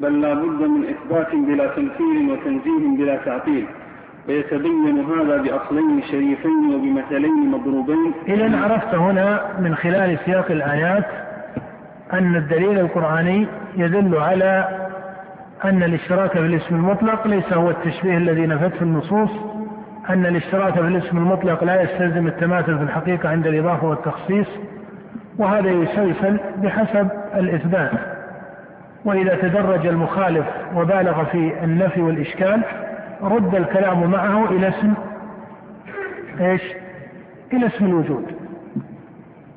بل لا بد من إثبات بلا تمثيل وتنزيه بلا تعطيل. ويتبين هذا بأصلين شريفين وبمثلين مضروبين. إذا عرفت هنا من خلال سياق الآيات أن الدليل القرآني يدل على أن الاشتراك في الاسم المطلق ليس هو التشبيه الذي نفته النصوص أن الاشتراك في الاسم المطلق لا يستلزم التماثل في الحقيقة عند الإضافة والتخصيص وهذا يسلسل بحسب الإثبات. وإذا تدرج المخالف وبالغ في النفي والإشكال رد الكلام معه إلى اسم إيش؟ إلى اسم الوجود.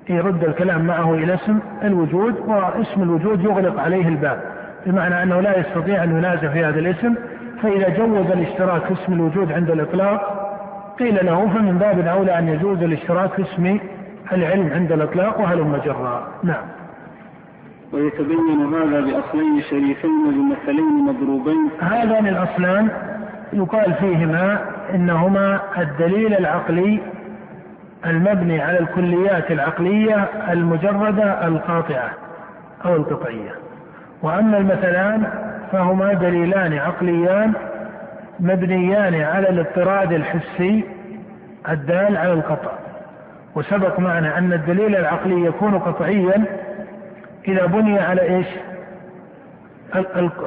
يرد الكلام معه إلى اسم الوجود واسم الوجود يغلق عليه الباب بمعنى أنه لا يستطيع أن ينازع في هذا الاسم فإذا جوز الاشتراك في اسم الوجود عند الإطلاق قيل له فمن باب أولى أن يجوز الاشتراك في اسم العلم عند الإطلاق وهلم جرا نعم ويتبين هذا بأصلين شريفين بمثلين مضروبين. هذان الأصلان يقال فيهما إنهما الدليل العقلي المبني على الكليات العقلية المجردة القاطعة أو القطعية. وأما المثلان فهما دليلان عقليان مبنيان على الاضطراد الحسي الدال على القطع. وسبق معنا أن الدليل العقلي يكون قطعيا إذا بني على إيش؟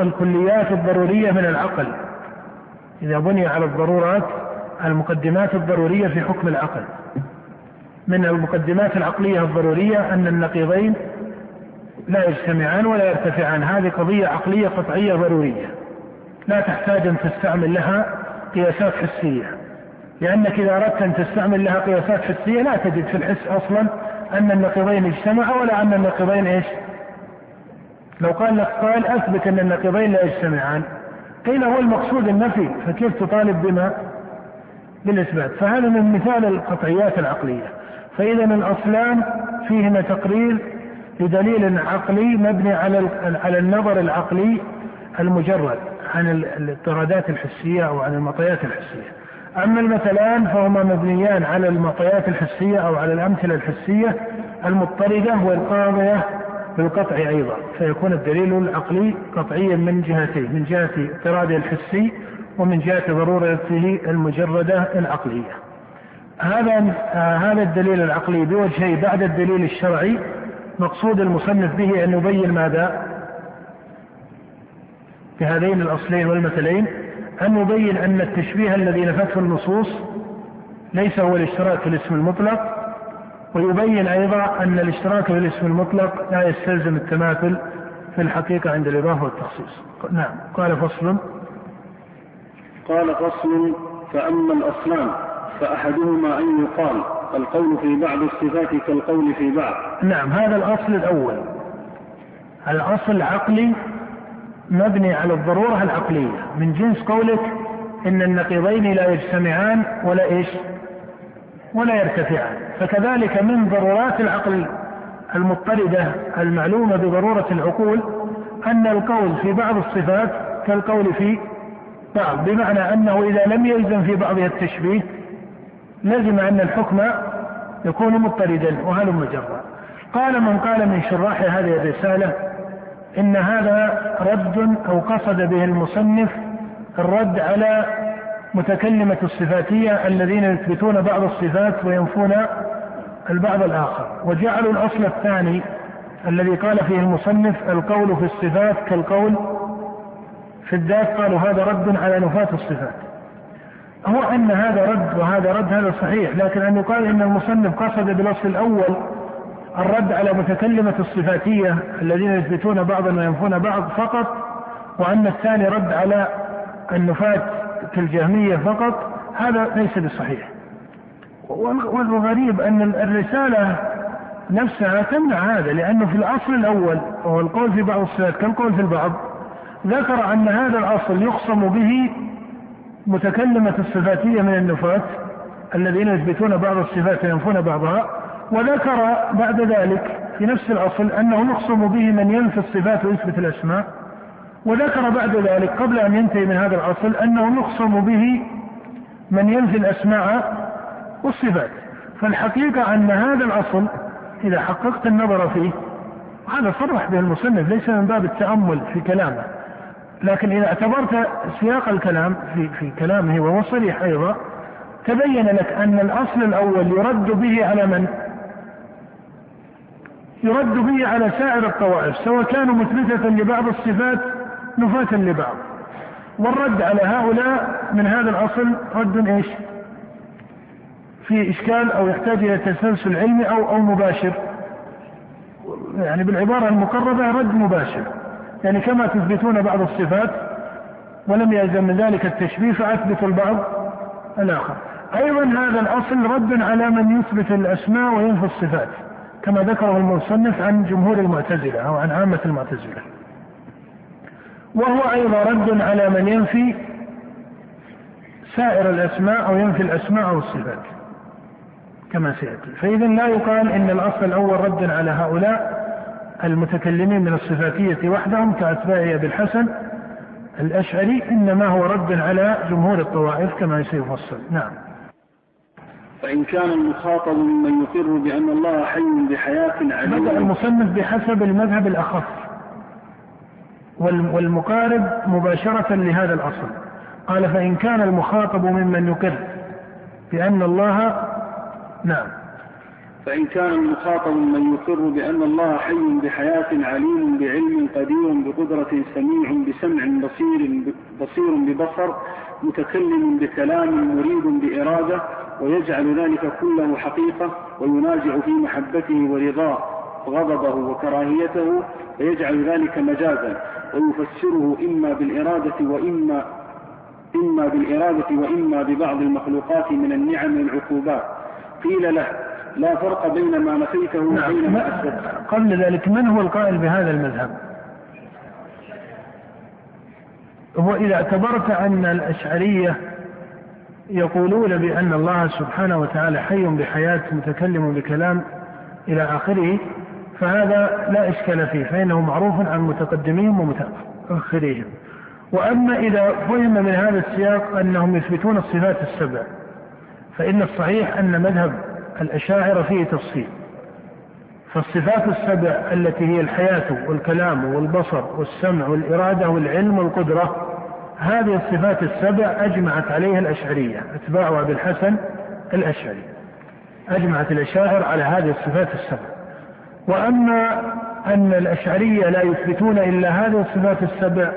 الكليات الضرورية من العقل. إذا بني على الضرورات المقدمات الضرورية في حكم العقل. من المقدمات العقلية الضرورية أن النقيضين لا يجتمعان ولا يرتفعان. هذه قضية عقلية قطعية ضرورية. لا تحتاج أن تستعمل لها قياسات حسية. لأنك إذا أردت أن تستعمل لها قياسات حسية لا تجد في الحس أصلا أن النقيضين اجتمعا ولا أن النقيضين إيش؟ لو قال لك قال أثبت أن النقيضين لا يجتمعان قيل هو المقصود النفي فكيف تطالب بما؟ بالإثبات. فهذا من مثال القطعيات العقلية. فإذا الأصلان فيهما تقرير بدليل عقلي مبني على على النظر العقلي المجرد عن الاضطرادات الحسية أو عن المعطيات الحسية. أما المثلان فهما مبنيان على المعطيات الحسية أو على الأمثلة الحسية المضطردة والقاضية بالقطع أيضا فيكون الدليل العقلي قطعيا من جهتين من جهة اضطراده الحسي ومن جهة ضرورته المجردة العقلية. هذا آه هذا الدليل العقلي بوجهي بعد الدليل الشرعي مقصود المصنف به أن يبين ماذا؟ في هذين الأصلين والمثلين. أن يبين أن التشبيه الذي نفته النصوص ليس هو الاشتراك في الاسم المطلق ويبين أيضا أن الاشتراك في الاسم المطلق لا يستلزم التماثل في الحقيقة عند الإضافة والتخصيص. نعم. قال فصل. قال فصل. فأما الأصلان فأحدهما أن يقال القول في بعض الصفات كالقول في بعض. نعم. هذا الأصل الأول. الأصل العقلي مبني على الضرورة العقلية. من جنس قولك إن النقيضين لا يجتمعان ولا إيش؟ ولا يرتفعان. فكذلك من ضرورات العقل المضطردة المعلومة بضرورة العقول أن القول في بعض الصفات كالقول في بعض بمعنى أنه إذا لم يلزم في بعضها التشبيه لزم أن الحكم يكون مضطردا وهلم جرا قال من قال من شراح هذه الرسالة إن هذا رد أو قصد به المصنف الرد على متكلمة الصفاتية الذين يثبتون بعض الصفات وينفون البعض الآخر. وجعلوا الأصل الثاني الذي قال فيه المصنف القول في الصفات كالقول في الذات قالوا هذا رد على نفاة الصفات. هو أن هذا رد وهذا رد هذا صحيح لكن أن يقال أن المصنف قصد بالأصل الأول الرد على متكلمة الصفاتية الذين يثبتون بعضا وينفون بعض فقط وأن الثاني رد على النفاة كالجهمية فقط هذا ليس بصحيح. والغريب أن الرسالة نفسها تمنع هذا لأنه في الأصل الأول وهو القول في بعض الصفات كالقول في البعض ذكر أن هذا الأصل يخصم به متكلمة الصفاتية من النفاة الذين يثبتون بعض الصفات وينفون بعضها وذكر بعد ذلك في نفس الأصل أنه يخصم به من ينفي الصفات ويثبت الأسماء. وذكر بعد ذلك قبل أن ينتهي من هذا الأصل أنه يخصم به من ينفي الأسماء والصفات فالحقيقة أن هذا الأصل إذا حققت النظر فيه وهذا صرح به المصنف ليس من باب التأمل في كلامه لكن إذا اعتبرت سياق الكلام في في كلامه وهو صريح أيضا تبين لك أن الأصل الأول يرد به على من؟ يرد به على سائر الطوائف سواء كانوا مثبتة لبعض الصفات نفاة لبعض. والرد على هؤلاء من هذا الأصل رد إيش؟ في إشكال أو يحتاج إلى تسلسل علمي أو أو مباشر. يعني بالعبارة المقربة رد مباشر. يعني كما تثبتون بعض الصفات ولم يلزم من ذلك التشبيه فأثبت البعض الآخر. أيضا هذا الأصل رد على من يثبت الأسماء وينفي الصفات كما ذكره المصنف عن جمهور المعتزلة أو عن عامة المعتزلة. وهو أيضا رد على من ينفي سائر الأسماء أو ينفي الأسماء أو الصفات كما سيأتي. فإذا لا يقال إن الأصل الأول رد على هؤلاء المتكلمين من الصفاتية وحدهم كأتباع أبي الحسن الأشعري إنما هو رد على جمهور الطوائف كما سيفصل. نعم. فإن كان المخاطب ممن يقر بأن الله حي بحياة عليم بدأ المصنف بحسب المذهب الأخف والمقارب مباشرة لهذا الأصل. قال فإن كان المخاطب ممن يقر بأن الله نعم. فإن كان المخاطب من يقر بأن الله حي بحياة عليم بعلم قدير بقدرة سميع بسمع بصير بصير ببصر متكلم بكلام مريد بإرادة ويجعل ذلك كله حقيقة وينازع في محبته ورضاه. غضبه وكراهيته ويجعل ذلك مجازا ويفسره إما بالإرادة وإما إما بالإرادة وإما ببعض المخلوقات من النعم والعقوبات قيل له لا فرق بين ما نفيته نعم. وبين ما أثبت قبل ذلك من هو القائل بهذا المذهب هو إذا اعتبرت أن الأشعرية يقولون بأن الله سبحانه وتعالى حي بحياة متكلم بكلام إلى آخره فهذا لا إشكال فيه فإنه معروف عن متقدميهم ومتأخريهم. وأما إذا فهم من هذا السياق أنهم يثبتون الصفات السبع فإن الصحيح أن مذهب الأشاعرة فيه تفصيل. فالصفات السبع التي هي الحياة والكلام والبصر والسمع والإرادة والعلم والقدرة هذه الصفات السبع أجمعت عليها الأشعرية أتباع أبي الحسن الأشعري. أجمعت الأشاعر على هذه الصفات السبع. وأما أن الأشعرية لا يثبتون إلا هذه الصفات السبع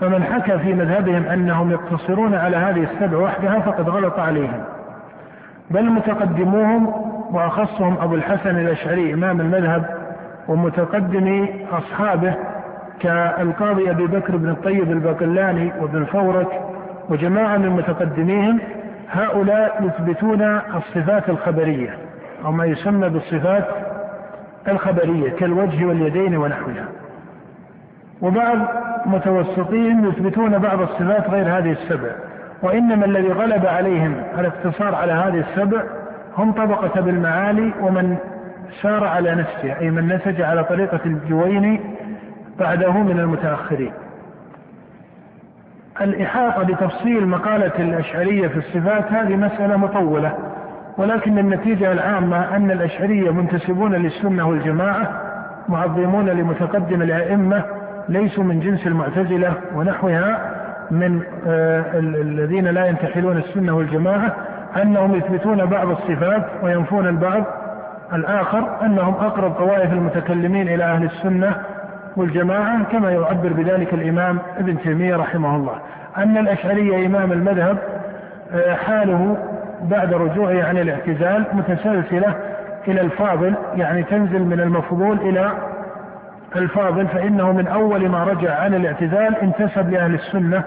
فمن حكى في مذهبهم أنهم يقتصرون على هذه السبع وحدها فقد غلط عليهم. بل متقدموهم وأخصهم أبو الحسن الأشعري إمام المذهب ومتقدمي أصحابه كالقاضي أبي بكر بن الطيب الباقلاني وابن فورك وجماعة من متقدميهم هؤلاء يثبتون الصفات الخبرية أو ما يسمى بالصفات الخبرية كالوجه واليدين ونحوها. وبعض متوسطين يثبتون بعض الصفات غير هذه السبع وإنما الذي غلب عليهم الاقتصار على هذه السبع هم طبقة بالمعالي ومن سار على نفسه أي من نسج على طريقة الجويني بعده من المتأخرين. الإحاطة بتفصيل مقالة الأشعرية في الصفات هذه مسألة مطولة. ولكن النتيجة العامة أن الأشعرية منتسبون للسنة والجماعة معظمون لمتقدم الأئمة ليسوا من جنس المعتزلة ونحوها من آه الذين لا ينتحلون السنة والجماعة أنهم يثبتون بعض الصفات وينفون البعض. الآخر أنهم أقرب طوائف المتكلمين إلى أهل السنة والجماعة كما يعبر بذلك الإمام ابن تيمية رحمه الله. أن الأشعري إمام المذهب آه حاله بعد رجوعه عن الاعتزال متسلسلة إلى الفاضل يعني تنزل من المفضول إلى الفاضل فإنه من أول ما رجع عن الاعتزال انتسب لأهل السنة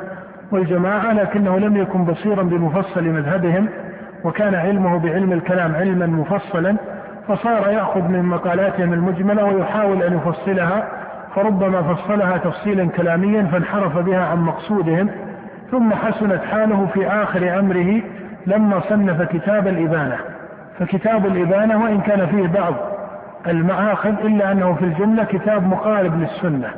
والجماعة لكنه لم يكن بصيرا بمفصل مذهبهم وكان علمه بعلم الكلام علما مفصلا فصار يأخذ من مقالاتهم المجملة ويحاول أن يفصلها فربما فصلها تفصيلا كلاميا فانحرف بها عن مقصودهم ثم حسنت حاله في آخر أمره لما صنف كتاب الإبانة. فكتاب الإبانة وإن كان فيه بعض المآخذ إلا أنه في الجملة كتاب مقارب للسنة.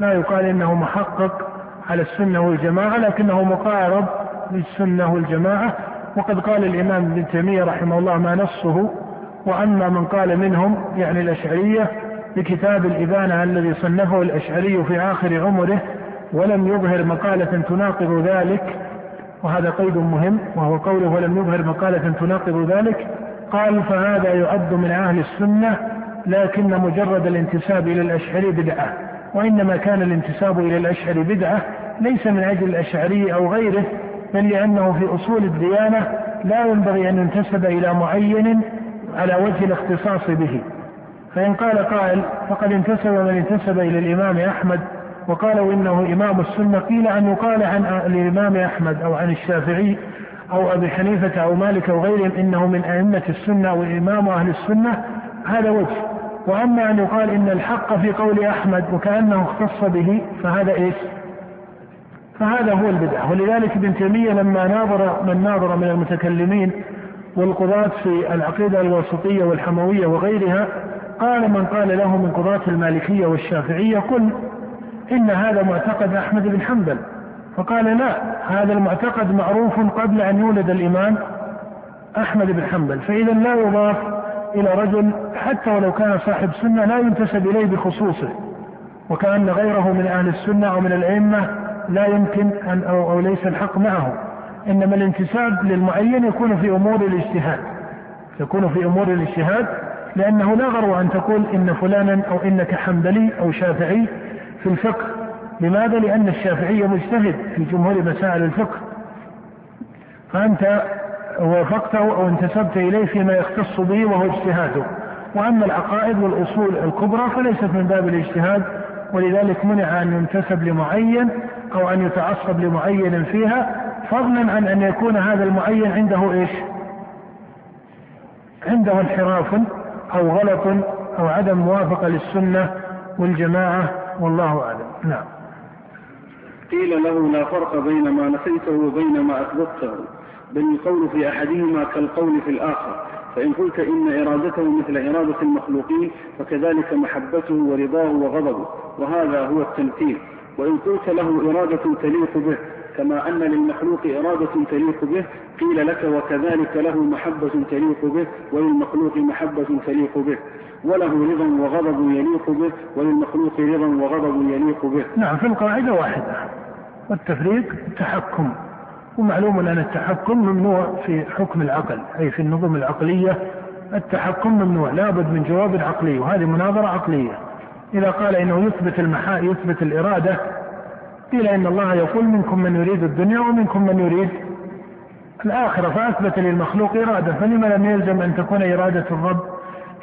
لا يقال إنه محقق على السنة والجماعة لكنه مقارب للسنة والجماعة. وقد قال الإمام ابن تيمية رحمه الله ما نصه. وأما من قال منهم يعني الأشعرية بكتاب الإبانة الذي صنفه الأشعري في آخر عمره ولم يظهر مقالة تناقض ذلك وهذا قيد مهم وهو قوله ولم يظهر مقالة تناقض ذلك. قال فهذا يعد من أهل السنة لكن مجرد الانتساب إلى الأشعري بدعة وإنما كان الانتساب إلى الأشعري بدعة ليس من أجل الأشعري أو غيره بل لأنه في أصول الديانة لا ينبغي أن ينتسب إلى معين على وجه الاختصاص به. فإن قال قائل فقد انتسب من انتسب إلى الإمام أحمد وقالوا إنه إمام السنة قيل أن يقال عن الإمام أحمد أو عن الشافعي أو أبي حنيفة أو مالك أو غيرهم إنه من أئمة السنة وإمام أهل السنة هذا وجه. وأما أن يقال إن الحق في قول أحمد وكأنه اختص به فهذا إيش؟ فهذا هو البدعة ولذلك ابن تيمية لما ناظر من ناظر من المتكلمين والقضاة في العقيدة الواسطية والحموية وغيرها قال من قال له من قضاة المالكية والشافعية قل إن هذا معتقد أحمد بن حنبل. فقال لا هذا المعتقد معروف قبل أن يولد الإمام أحمد بن حنبل. فإذا لا يضاف إلى رجل حتى ولو كان صاحب سنة لا ينتسب إليه بخصوصه وكأن غيره من أهل السنة أو من الأئمة لا يمكن أن أو, أو ليس الحق معه. إنما الانتساب للمعين يكون في أمور الاجتهاد. يكون في أمور الاجتهاد لأنه لا غرو أن تقول إن فلانا أو إنك حنبلي أو شافعي في الفقه. لماذا؟ لأن الشافعي مجتهد في جمهور مسائل الفقه. فأنت وافقته أو انتسبت إليه فيما يختص به وهو اجتهاده. وأما العقائد والأصول الكبرى فليست من باب الاجتهاد ولذلك منع أن ينتسب لمعين أو أن يتعصب لمعين فيها فضلا عن أن يكون هذا المعين عنده إيش؟ عنده انحراف أو غلط أو عدم موافقة للسنة والجماعة والله أعلم. نعم. قيل له لا فرق بين ما نفيته وبين ما أثبته بل القول في أحدهما كالقول في الآخر. فإن قلت إن إرادته مثل إرادة المخلوقين فكذلك محبته ورضاه وغضبه وهذا هو التمثيل. وإن قلت له إرادة تليق به كما أن للمخلوق إرادة تليق به قيل لك وكذلك له محبة تليق به وللمخلوق محبة تليق به. وله رضا وغضب يليق به وللمخلوق رضا وغضب يليق به. نعم في القاعدة واحدة. والتفريق تحكم ومعلوم أن التحكم ممنوع في حكم العقل أي في النظم العقلية. التحكم ممنوع لابد من جواب عقلي وهذه مناظرة عقلية. إذا قال إنه يثبت المحا يثبت الإرادة قيل إن الله يقول منكم من يريد الدنيا ومنكم من يريد الآخرة فأثبت للمخلوق إرادة فلما لم يلزم أن تكون إرادة الرب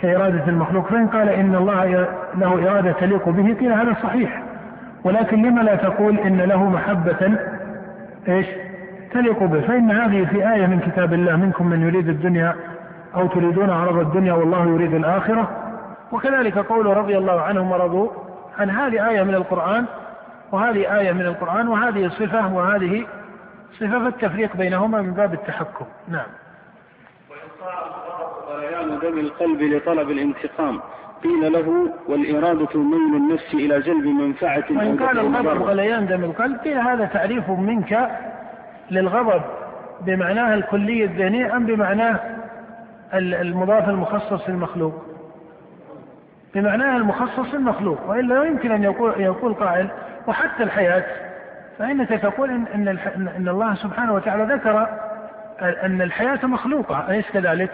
كإرادة المخلوق؟ فإن قال إن الله له إرادة تليق به قيل هذا صحيح. ولكن لما لا تقول إن له محبة إيش؟ تليق به؟ فإن هذه في آية من كتاب الله منكم من يريد الدنيا أو تريدون عرض الدنيا والله يريد الآخرة. وكذلك قول رضي الله عنهم ورضوا عن هذه آية من القرآن وهذه آية من القرآن وهذه صفة وهذه صفة فالتفريق بينهما من باب التحكم. نعم. غليان دم القلب لطلب الانتقام. قيل له والإرادة ميل النفس إلى جلب منفعة وإن كان الغضب غليان دم القلب قيل هذا تعريف منك للغضب بمعناه الكلي الذهني أم بمعناه المضاف المخصص المخلوق بمعناه المخصص المخلوق وإلا يمكن أن يقول, يقول قائل وحتى الحياة فإنك تقول إن, إن, إن الله سبحانه وتعالى ذكر أن الحياة مخلوقة أليس كذلك؟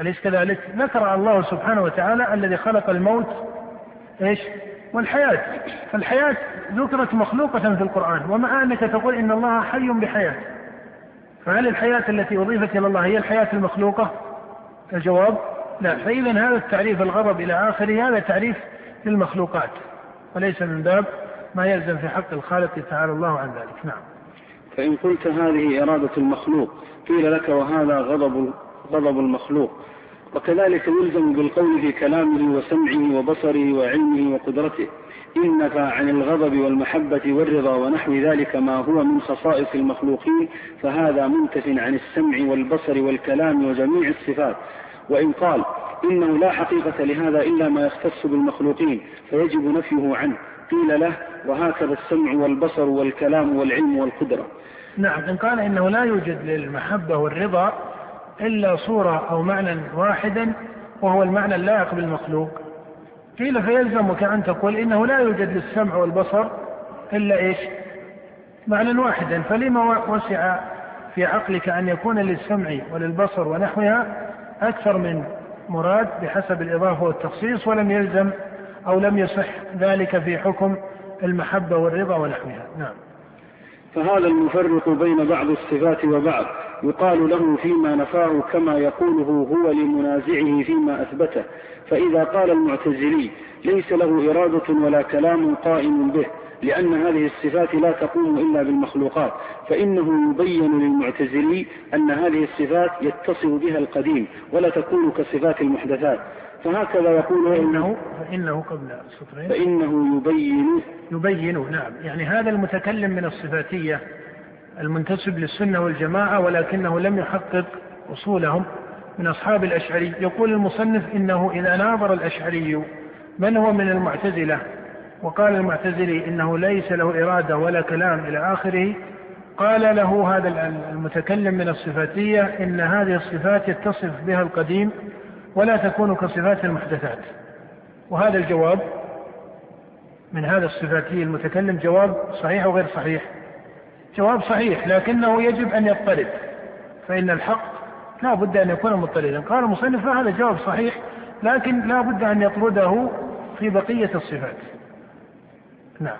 أليس كذلك؟ ذكر الله سبحانه وتعالى الذي خلق الموت إيش؟ والحياة فالحياة ذكرت مخلوقة في القرآن ومع أنك تقول إن الله حي بحياة فهل الحياة التي أضيفت إلى الله هي الحياة المخلوقة؟ الجواب لا فإذا هذا التعريف الغضب إلى آخره هذا تعريف للمخلوقات وليس من باب ما يلزم في حق الخالق تعالى الله عن ذلك. نعم. فإن قلت هذه إرادة المخلوق قيل لك وهذا غضب غضب المخلوق. وكذلك يلزم بالقول في كلامه وسمعه وبصره وعلمه وقدرته. إن نفى عن الغضب والمحبة والرضا ونحو ذلك ما هو من خصائص المخلوقين فهذا منتف عن السمع والبصر والكلام وجميع الصفات. وإن قال إنه لا حقيقة لهذا إلا ما يختص بالمخلوقين فيجب نفيه عنه. قيل له وهكذا السمع والبصر والكلام والعلم والقدرة. نعم إن قال إنه لا يوجد للمحبة والرضا إلا صورة أو معنى واحدا وهو المعنى اللائق بالمخلوق. قيل فيلزمك أن تقول إنه لا يوجد للسمع والبصر إلا إيش؟ معنى واحدا. فلما وسع في عقلك أن يكون للسمع وللبصر ونحوها أكثر من مراد بحسب الإضافة والتخصيص ولم يلزم أو لم يصح ذلك في حكم المحبة والرضا ونحوها. نعم. فهذا المفرق بين بعض الصفات وبعض. يقال له فيما نفاه كما يقوله هو لمنازعه فيما أثبته. فإذا قال المعتزلي ليس له إرادة ولا كلام قائم به لأن هذه الصفات لا تقوم إلا بالمخلوقات فإنه يبين للمعتزلي أن هذه الصفات يتصف بها القديم ولا تكون كصفات المحدثات. فهكذا يقول فإنه فإنه قبل السطرين. فإنه يبين يبين نعم. يعني هذا المتكلم من الصفاتية المنتسب للسنة والجماعة ولكنه لم يحقق أصولهم. من أصحاب الأشعري يقول المصنف إنه إذا ناظر الأشعري من هو من المعتزلة؟ وقال المعتزلي إنه ليس له إرادة ولا كلام إلى آخره. قال له هذا المتكلم من الصفاتية إن هذه الصفات يتصف بها القديم ولا تكون كصفات المحدثات. وهذا الجواب من هذا الصفاتي المتكلم جواب صحيح أو غير صحيح. جواب صحيح لكنه يجب أن يضطرد فإن الحق لا بد أن يكون مضطردا قال المصنف هذا جواب صحيح لكن لا بد أن يطرده في بقية الصفات. نعم.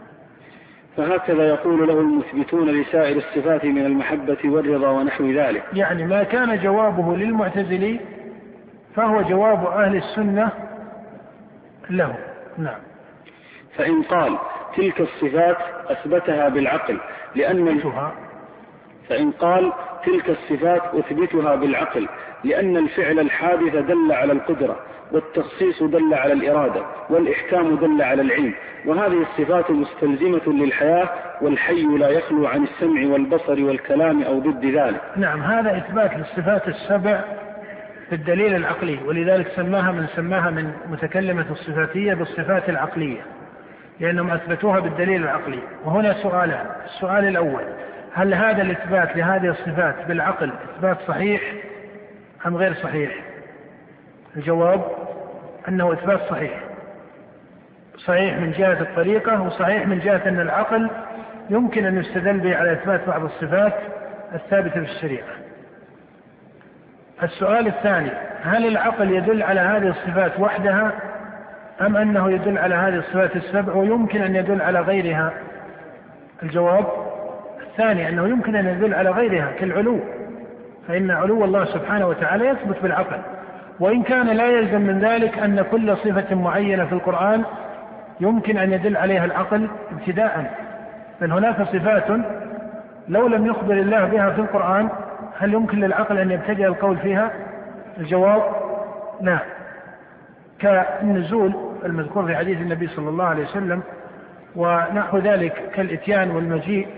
فهكذا يقول له المثبتون لسائر الصفات من المحبة والرضا ونحو ذلك. يعني ما كان جوابه للمعتزلي فهو جواب أهل السنة له. نعم. فإن قال تلك الصفات أثبتها بالعقل لأن فإن قال تلك الصفات أثبتها بالعقل لأن الفعل الحادث دل على القدرة. والتخصيص دل على الإرادة والإحكام دل على العلم. وهذه الصفات مستلزمة للحياة والحي لا يخلو عن السمع والبصر والكلام أو ضد ذلك. نعم هذا إثبات للصفات السبع في الدليل العقلي ولذلك سماها من سماها من متكلمة الصفاتية بالصفات العقلية لأنهم أثبتوها بالدليل العقلي. وهنا سؤالان. السؤال الأول هل هذا الإثبات لهذه الصفات بالعقل إثبات صحيح أم غير صحيح؟ الجواب أنه إثبات صحيح. صحيح من جهة الطريقة وصحيح من جهة أن العقل يمكن أن يستدل به على إثبات بعض الصفات الثابتة في الشريعة. السؤال الثاني هل العقل يدل على هذه الصفات وحدها أم أنه يدل على هذه الصفات السبع ويمكن أن يدل على غيرها؟ الجواب الثاني أنه يمكن أن يدل على غيرها كالعلو فإن علو الله سبحانه وتعالى يثبت بالعقل. وإن كان لا يلزم من ذلك أن كل صفة معينة في القرآن يمكن أن يدل عليها العقل ابتداء. بل هناك صفات لو لم يخبر الله بها في القرآن هل يمكن للعقل أن يبتدئ القول فيها؟ الجواب لا. كالنزول المذكور في حديث النبي صلى الله عليه وسلم ونحو ذلك كالإتيان والمجيء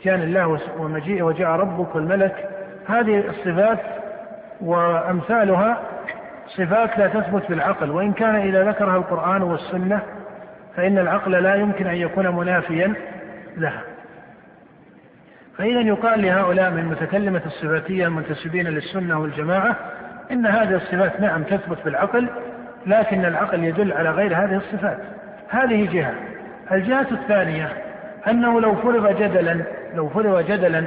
إتيان الله ومجيء وجاء ربك والملك هذه الصفات وأمثالها صفات لا تثبت بالعقل وإن كان إذا ذكرها القرآن والسنة فإن العقل لا يمكن أن يكون منافيا لها. فاذا يقال لهؤلاء من متكلمه الصفاتية المنتسبين للسنة والجماعة إن هذه الصفات نعم تثبت بالعقل لكن العقل يدل على غير هذه الصفات. هذه جهة. الجهة الثانية أنه لو فرض جدلا لو فرض جدلا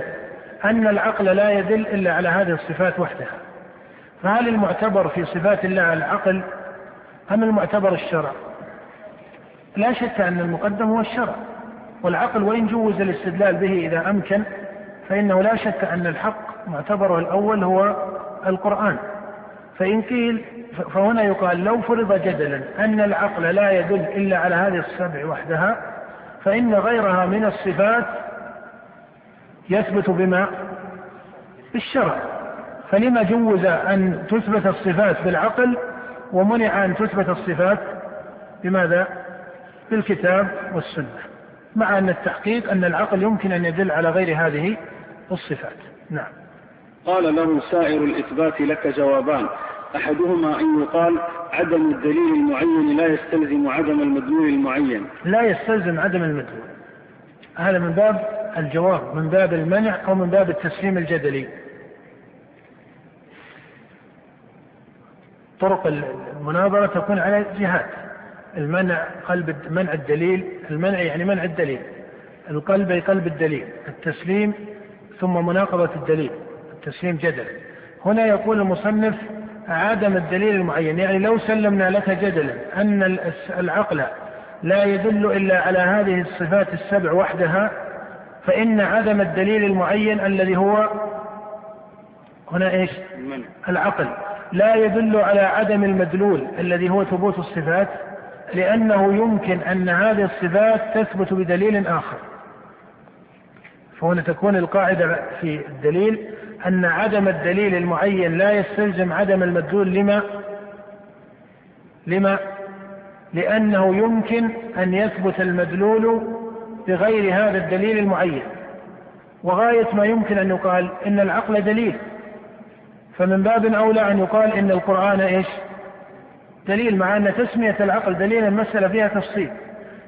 أن العقل لا يدل إلا على هذه الصفات وحدها. فهل المعتبر في صفات الله العقل أم المعتبر الشرع؟ لا شك أن المقدم هو الشرع والعقل وإن جوز الاستدلال به إذا أمكن فإنه لا شك أن الحق معتبره الأول هو القرآن. فإن قيل فهنا يقال لو فرض جدلا أن العقل لا يدل إلا على هذه السبع وحدها فإن غيرها من الصفات يثبت بما بالشرع. فلما جوز أن تثبت الصفات بالعقل ومنع أن تثبت الصفات بماذا؟ بالكتاب والسنة مع أن التحقيق أن العقل يمكن أن يدل على غير هذه الصفات. نعم. قال له سائر الإثبات لك جوابان أحدهما أن يقال عدم الدليل المعين لا يستلزم عدم المدلول المعين. لا يستلزم عدم المدلول. هذا من باب الجواب من باب المنع أو من باب التسليم الجدلي. طرق المناظرة تكون على جهات. المنع قلب منع الدليل المنع يعني منع الدليل. القلب أي قلب الدليل. التسليم ثم مناقضة الدليل. التسليم جدلا هنا يقول المصنف عدم الدليل المعين. يعني لو سلمنا لك جدلا أن العقل لا يدل إلا على هذه الصفات السبع وحدها فإن عدم الدليل المعين الذي هو هنا إيش؟ العقل. لا يدل على عدم المدلول الذي هو ثبوت الصفات لأنه يمكن أن هذه الصفات تثبت بدليل آخر. فهنا تكون القاعدة في الدليل أن عدم الدليل المعين لا يستلزم عدم المدلول. لما؟ لما؟ لأنه يمكن أن يثبت المدلول بغير هذا الدليل المعين. وغاية ما يمكن أن يقال إن العقل دليل. فمن باب أولى أن يقال إن القرآن إيش؟ دليل مع أن تسمية العقل دليل المسألة فيها تفصيل.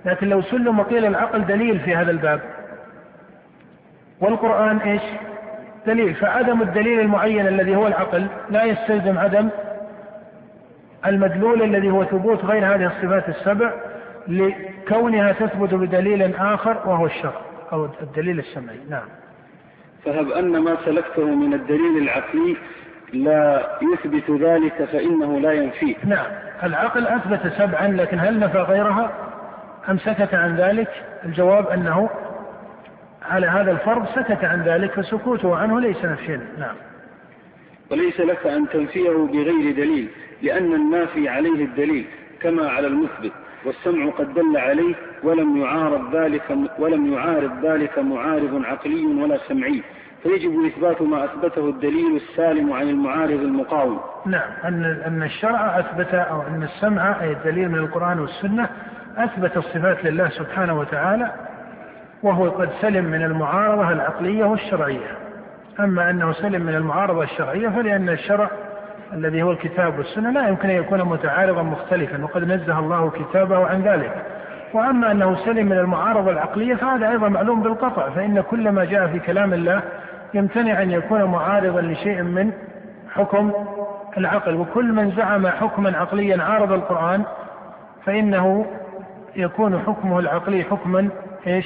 لكن لو سلم وقيل العقل دليل في هذا الباب والقرآن إيش؟ دليل. فعدم الدليل المعين الذي هو العقل لا يستلزم عدم المدلول الذي هو ثبوت غير هذه الصفات السبع لكونها تثبت بدليل آخر وهو الشرع أو الدليل السمعي. نعم. فهب أن ما سلكته من الدليل العقلي لا يثبت ذلك فإنه لا ينفيه. نعم. العقل أثبت سبعا لكن هل نفى غيرها؟ أم سكت عن ذلك؟ الجواب أنه على هذا الفرض سكت عن ذلك فسكوته عنه ليس نفيا. نعم. وليس لك أن تنفيه بغير دليل لأن النافي عليه الدليل كما على المثبت والسمع قد دل عليه ولم يعارض ذلك ولم يعارض ذلك معارض عقلي ولا سمعي. فيجب إثبات ما أثبته الدليل السالم عن المعارض المقاوم. نعم أن أن الشرع أثبت أو أن السمع أي الدليل من القرآن والسنة أثبت الصفات لله سبحانه وتعالى وهو قد سلم من المعارضة العقلية والشرعية. أما أنه سلم من المعارضة الشرعية فلأن الشرع الذي هو الكتاب والسنة لا يمكن أن يكون متعارضا مختلفا وقد نزه الله كتابه عن ذلك وأما أنه سلم من المعارضة العقلية فهذا أيضا معلوم بالقطع فإن كل ما جاء في كلام الله يمتنع أن يكون معارضا لشيء من حكم العقل وكل من زعم حكما عقليا عارض القرآن فإنه يكون حكمه العقلي حكما إيش؟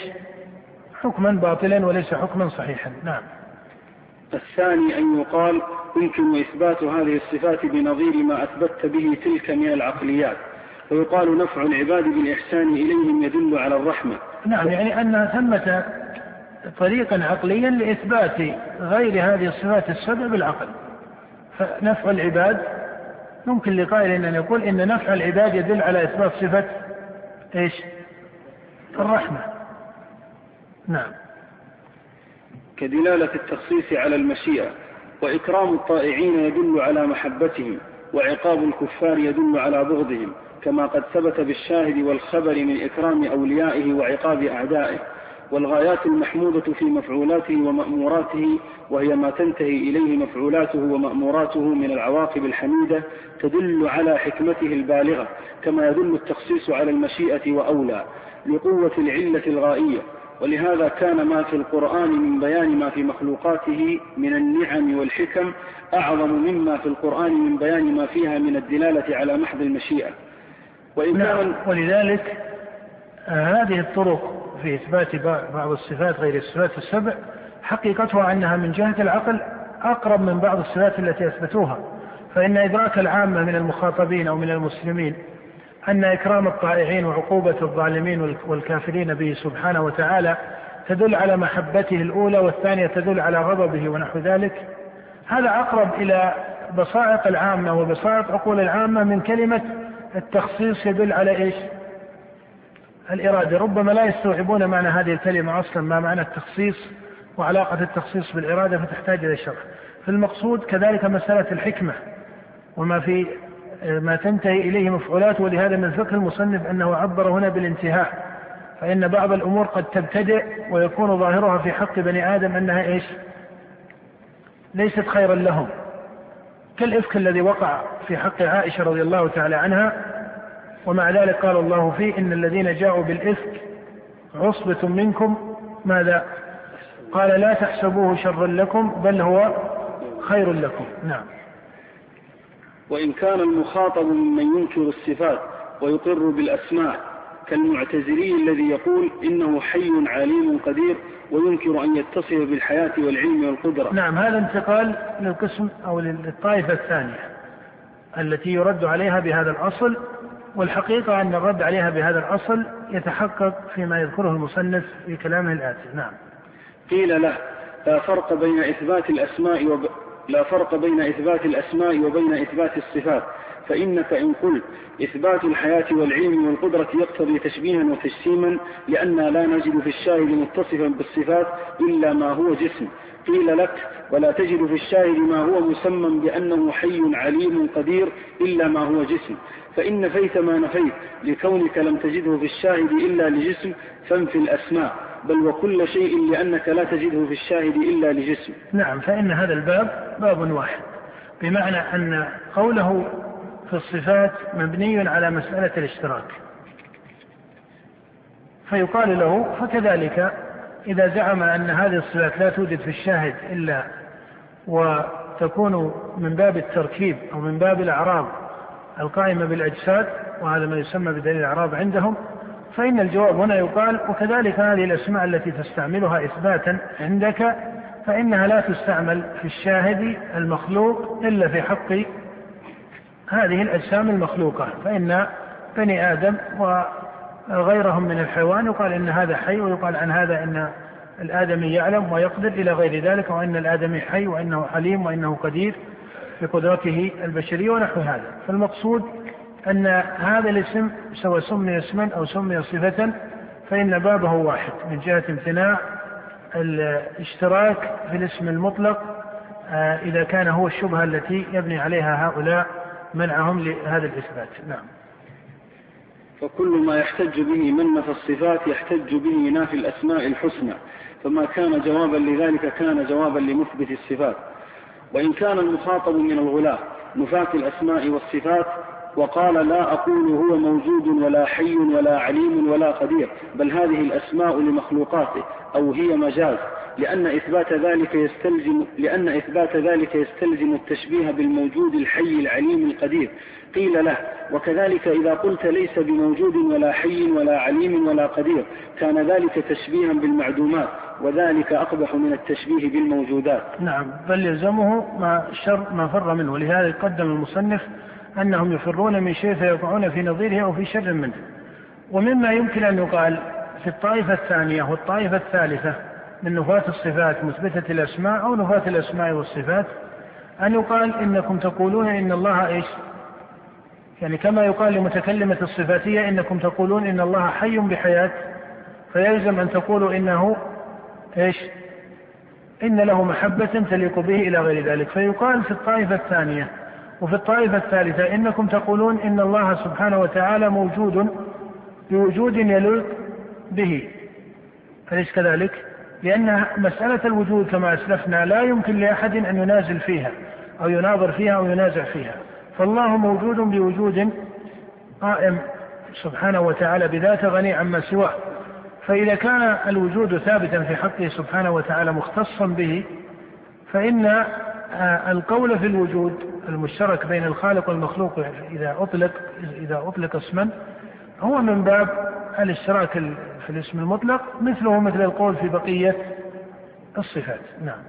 حكما باطلا وليس حكما صحيحا، نعم. الثاني أن يقال يمكن إثبات هذه الصفات بنظير ما أثبتت به تلك من العقليات ويقال نفع العباد بالإحسان إليهم يدل على الرحمة نعم يعني أن ثمة طريقا عقليا لإثبات غير هذه الصفات السبع بالعقل. فنفع العباد يمكن لقائل أن يقول إن نفع العباد يدل على إثبات صفة إيش؟ الرحمة. نعم. كدلالة التخصيص على المشيئة وإكرام الطائعين يدل على محبتهم وعقاب الكفار يدل على بغضهم كما قد ثبت بالشاهد والخبر من إكرام أوليائه وعقاب أعدائه. والغايات المحمودة في مفعولاته ومأموراته وهي ما تنتهي إليه مفعولاته ومأموراته من العواقب الحميدة تدل على حكمته البالغة كما يدل التخصيص على المشيئة وأولى لقوة العلة الغائية. ولهذا كان ما في القرآن من بيان ما في مخلوقاته من النعم والحكم أعظم مما في القرآن من بيان ما فيها من الدلالة على محض المشيئة. وإن نعم. ولذلك آه، هذه الطرق في إثبات بعض الصفات غير الصفات السبع حقيقتها أنها من جهة العقل أقرب من بعض الصفات التي أثبتوها. فإن إدراك العامة من المخاطبين أو من المسلمين أن إكرام الطائعين وعقوبة الظالمين والكافرين به سبحانه وتعالى تدل على محبته الأولى والثانية تدل على غضبه ونحو ذلك. هذا أقرب إلى بصائق العامة وبصائق عقول العامة من كلمة التخصيص يدل على إيش؟ الإرادة. ربما لا يستوعبون معنى هذه الكلمة أصلا ما معنى التخصيص وعلاقة التخصيص بالإرادة فتحتاج إلى شرح. فالمقصود كذلك مسألة الحكمة وما في ما تنتهي إليه مفعولات ولهذا من فقه المصنف أنه عبر هنا بالانتهاء. فإن بعض الأمور قد تبتدئ ويكون ظاهرها في حق بني آدم أنها إيش؟ ليست خيرا لهم. كالإفك الذي وقع في حق عائشة رضي الله تعالى عنها ومع ذلك قال الله فيه إن الذين جاءوا بالإفك عصبة منكم. ماذا؟ قال لا تحسبوه شرا لكم بل هو خير لكم. نعم. وإن كان المخاطب ممن ينكر الصفات ويقر بالأسماء كالمعتزلي الذي يقول إنه حي عليم قدير وينكر أن يتصف بالحياة والعلم والقدرة. نعم هذا انتقال للقسم أو للطائفة الثانية التي يرد عليها بهذا الأصل والحقيقة أن الرد عليها بهذا الأصل يتحقق فيما يذكره المصنف في كلامه الآتي. نعم. قيل له لا فرق بين إثبات الأسماء وب... لا فرق بين إثبات الأسماء وبين إثبات الصفات فإنك إن قلت إثبات الحياة والعلم والقدرة يقتضي تشبيها وتجسيما لأننا لا نجد في الشاهد متصفا بالصفات إلا ما هو جسم. قيل لك ولا تجد في الشاهد ما هو مسمى بأنه حي عليم قدير إلا ما هو جسم. فإن نفيت ما نفيت لكونك لم تجده في الشاهد إلا لجسم فانفي الأسماء. بل وكل شيء لأنك لا تجده في الشاهد إلا لجسم. نعم فإن هذا الباب باب واحد. بمعنى أن قوله في الصفات مبني على مسألة الاشتراك. فيقال له فكذلك إذا زعم أن هذه الصفات لا توجد في الشاهد إلا وتكون من باب التركيب أو من باب الأعراض القائمة بالأجساد وهذا ما يسمى بدليل الأعراض عندهم فإن الجواب هنا يقال وكذلك هذه الأسماء التي تستعملها إثباتا عندك فإنها لا تستعمل في الشاهد المخلوق إلا في حق هذه الأجسام المخلوقة فإن بني آدم وغيرهم من الحيوان يقال إن هذا حي ويقال عن هذا إن الآدمي يعلم ويقدر إلى غير ذلك وأن الآدمي حي وأنه حليم وأنه قدير. بقدرته البشرية ونحو هذا. فالمقصود أن هذا الاسم سواء سمي اسما أو سمي صفة فإن بابه واحد من جهة امتناع الاشتراك في الاسم المطلق آه، إذا كان هو الشبهة التي يبني عليها هؤلاء منعهم لهذا الإثبات. نعم. فكل ما يحتج به من نفى الصفات يحتج به نافي الأسماء الحسنى فما كان جوابا لذلك كان جوابا لمثبت الصفات. وإن كان المخاطب من الغلاة نفاة الأسماء والصفات وقال لا أقول هو موجود ولا حي ولا عليم ولا قدير بل هذه الأسماء لمخلوقاته أو هي مجاز لأن إثبات ذلك يستلزم لأن إثبات ذلك يستلزم التشبيه بالموجود الحي العليم القدير. قيل له وكذلك إذا قلت ليس بموجود ولا حي ولا عليم ولا قدير كان ذلك تشبيها بالمعدومات وذلك أقبح من التشبيه بالموجودات. نعم بل يلزمه ما شر ما فر منه. ولهذا قدم المصنف أنهم يفرون من شيء فيقعون في نظيره أو في شر منه. ومما يمكن أن يقال في الطائفة الثانية والطائفة الثالثة من نفاة الصفات مثبتة الأسماء أو نفاة الأسماء والصفات أن يقال إنكم تقولون إن الله إيش؟ يعني كما يقال لمتكلمة الصفاتية إنكم تقولون إن الله حي بحياة فيلزم أن تقولوا إنه إيش؟ إن له محبة تليق به إلى غير ذلك. فيقال في الطائفة الثانية وفي الطائفة الثالثة إنكم تقولون إن الله سبحانه وتعالى موجود بوجود يليق به. أليس كذلك؟ لأن مسألة الوجود كما أسلفنا لا يمكن لأحد أن ينازل فيها أو يناظر فيها أو ينازع فيها. فالله موجود بوجود قائم سبحانه وتعالى بذاته غني عما سواه. فإذا كان الوجود ثابتا في حقه سبحانه وتعالى مختصا به فإن آه، القول في الوجود المشترك بين الخالق والمخلوق إذا أطلق إذا أطلق اسما هو من باب الاشتراك في الاسم المطلق مثله مثل القول في بقية الصفات. نعم.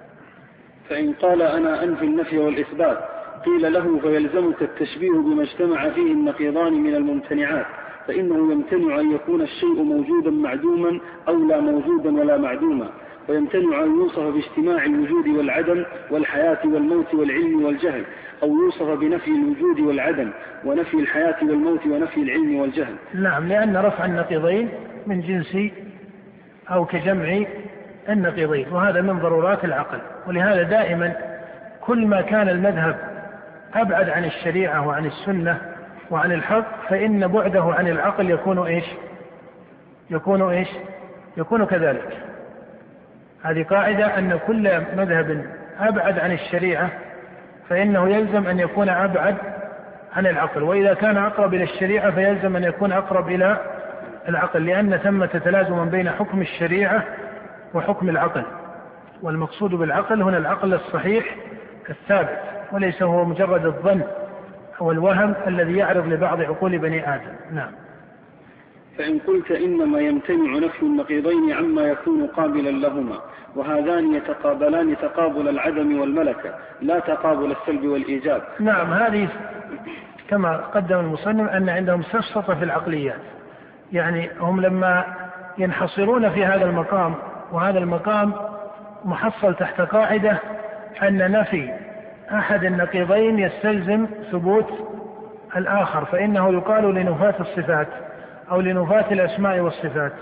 فإن قال أنا أنفي النفي والإثبات قيل له فيلزمك التشبيه بما اجتمع فيه النقيضان من الممتنعات فإنه يمتنع أن يكون الشيء موجودا معدوما أو لا موجودا ولا معدوما ويمتنع أن يوصف باجتماع الوجود والعدم والحياة والموت والعلم والجهل أو يوصف بنفي الوجود والعدم ونفي الحياة والموت ونفي العلم والجهل. نعم لأن رفع النقيضين من جنس أو كجمع النقيضين وهذا من ضرورات العقل ولهذا دائما كل ما كان المذهب أبعد عن الشريعة وعن السنة وعن الحق فإن بعده عن العقل يكون إيش؟ يكون إيش؟ يكون كذلك. هذه قاعدة أن كل مذهب أبعد عن الشريعة فإنه يلزم أن يكون أبعد عن العقل. وإذا كان أقرب إلى الشريعة فيلزم أن يكون أقرب إلى العقل لأن ثمة تلازما بين حكم الشريعة وحكم العقل. والمقصود بالعقل هنا العقل الصحيح الثابت. وليس هو مجرد الظن والوهم الذي يعرض لبعض عقول بني آدم. نعم. فإن قلت إنما يمتنع نفي النقيضين عما يكون قابلا لهما وهذان يتقابلان تقابل العدم والملكة لا تقابل السلب والإيجاب. نعم هذه كما قدم المصنف أن عندهم سفسطة في العقليات. يعني هم لما ينحصرون في هذا المقام وهذا المقام محصل تحت قاعدة أن نفي أحد النقيضين يستلزم ثبوت الآخر فإنه يقال لنفاة الصفات أو لنفاة الأسماء والصفات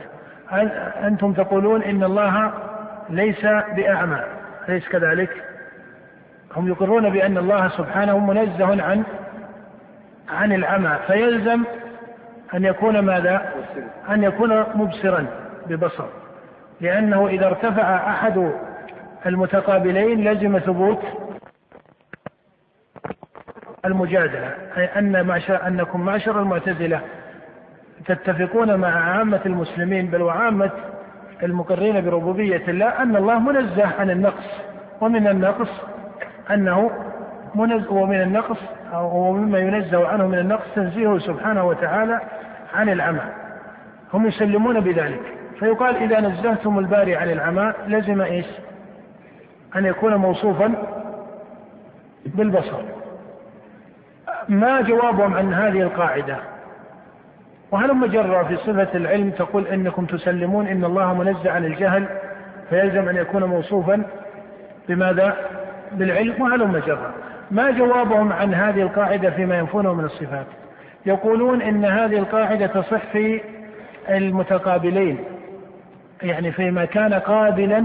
أنتم تقولون إن الله ليس بأعمى أليس كذلك؟ هم يقرون بأن الله سبحانه منزه عن عن العمى فيلزم أن يكون ماذا؟ أن يكون مبصرا ببصر لأنه إذا ارتفع أحد المتقابلين لزم ثبوت المجادلة أي أن معشر أنكم معشر المعتزلة تتفقون مع عامة المسلمين بل وعامة المقرين بربوبية الله أن الله منزه عن النقص ومن النقص أنه منزه ومن النقص ومما ينزه عنه من النقص تنزيهه سبحانه وتعالى عن العمى. هم يسلمون بذلك. فيقال إذا نزهتم الباري عن العمى لزم إيش؟ أن يكون موصوفا بالبصر. ما جوابهم عن هذه القاعدة؟ وهلم جرى في صفة العلم تقول إنكم تسلمون إن الله منزه عن الجهل فيلزم أن يكون موصوفا بماذا؟ بالعلم وهلم جرى ما جوابهم عن هذه القاعدة فيما ينفونه من الصفات؟ يقولون إن هذه القاعدة تصح في المتقابلين يعني فيما كان قابلا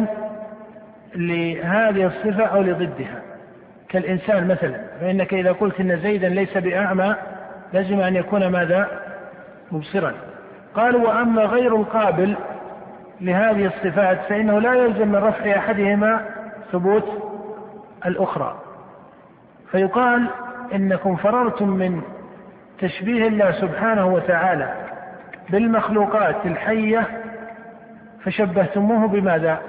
لهذه الصفة أو لضدها. كالإنسان مثلا فإنك إذا قلت إن زيدا ليس بأعمى لازم أن يكون ماذا؟ مبصرا. قالوا وأما غير القابل لهذه الصفات فإنه لا يلزم من رفع أحدهما ثبوت الأخرى. فيقال إنكم فررتم من تشبيه الله سبحانه وتعالى بالمخلوقات الحية فشبهتموه بماذا؟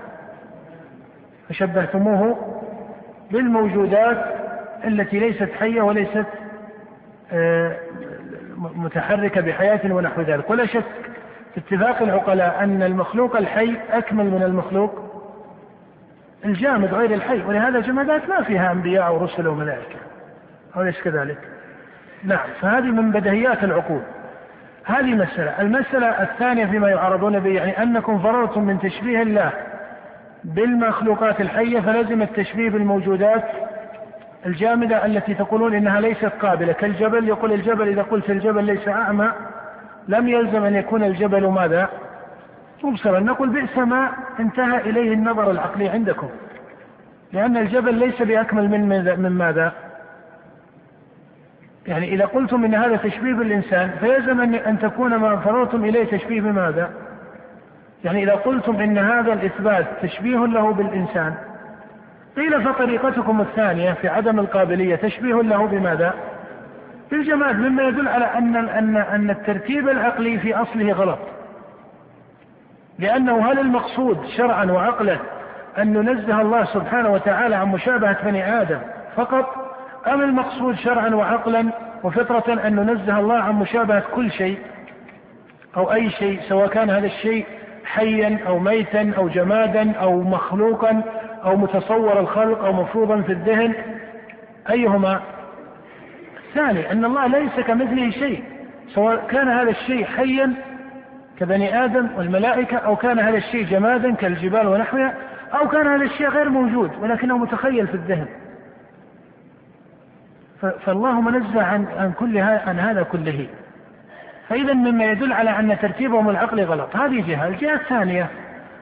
فشبهتموه بالموجودات التي ليست حية وليست آه، متحركة بحياة ونحو ذلك. ولا شك في اتفاق العقلاء أن المخلوق الحي أكمل من المخلوق الجامد غير الحي. ولهذا جمادات ما فيها أنبياء ورسل وملائكة أليس كذلك؟ نعم. فهذه من بدهيات العقول. هذه مسألة. المسألة الثانية فيما يعرضون به يعني أنكم فررتم من تشبيه الله. بالمخلوقات الحية فلزم التشبيه بالموجودات الجامدة التي تقولون إنها ليست قابلة. كالجبل يقول الجبل إذا قلت الجبل ليس أعمى لم يلزم أن يكون الجبل ماذا؟ مبصرا. نقول بئس ما انتهى إليه النظر العقلي عندكم. لأن الجبل ليس بأكمل من من ماذا؟ يعني إذا قلتم إن هذا تشبيه بالإنسان فيلزم أن تكون ما فررتم إليه تشبيه بماذا؟ يعني إذا قلتم إن هذا الإثبات تشبيه له بالإنسان قيل فطريقتكم الثانية في عدم القابلية تشبيه له بماذا؟ بالجماد مما يدل على أن أن أن الترتيب العقلي في أصله غلط. لأنه هل المقصود شرعا وعقلا أن ننزه الله سبحانه وتعالى عن مشابهة بني آدم فقط أم المقصود شرعا وعقلا وفطرة أن ننزه الله عن مشابهة كل شيء أو أي شيء سواء كان هذا الشيء حيا أو ميتا أو جمادا أو مخلوقا أو متصور الخلق أو مفروضا في الذهن. أيهما؟ الثاني أن الله ليس كمثله شيء سواء كان هذا الشيء حيا كبني آدم والملائكة أو كان هذا الشيء جمادا كالجبال ونحوها أو كان هذا الشيء غير موجود ولكنه متخيل في الذهن. فالله منزه عن عن كل عن هذا كله. فإذا مما يدل على أن ترتيبهم العقلي غلط. هذه جهة. الجهة الثانية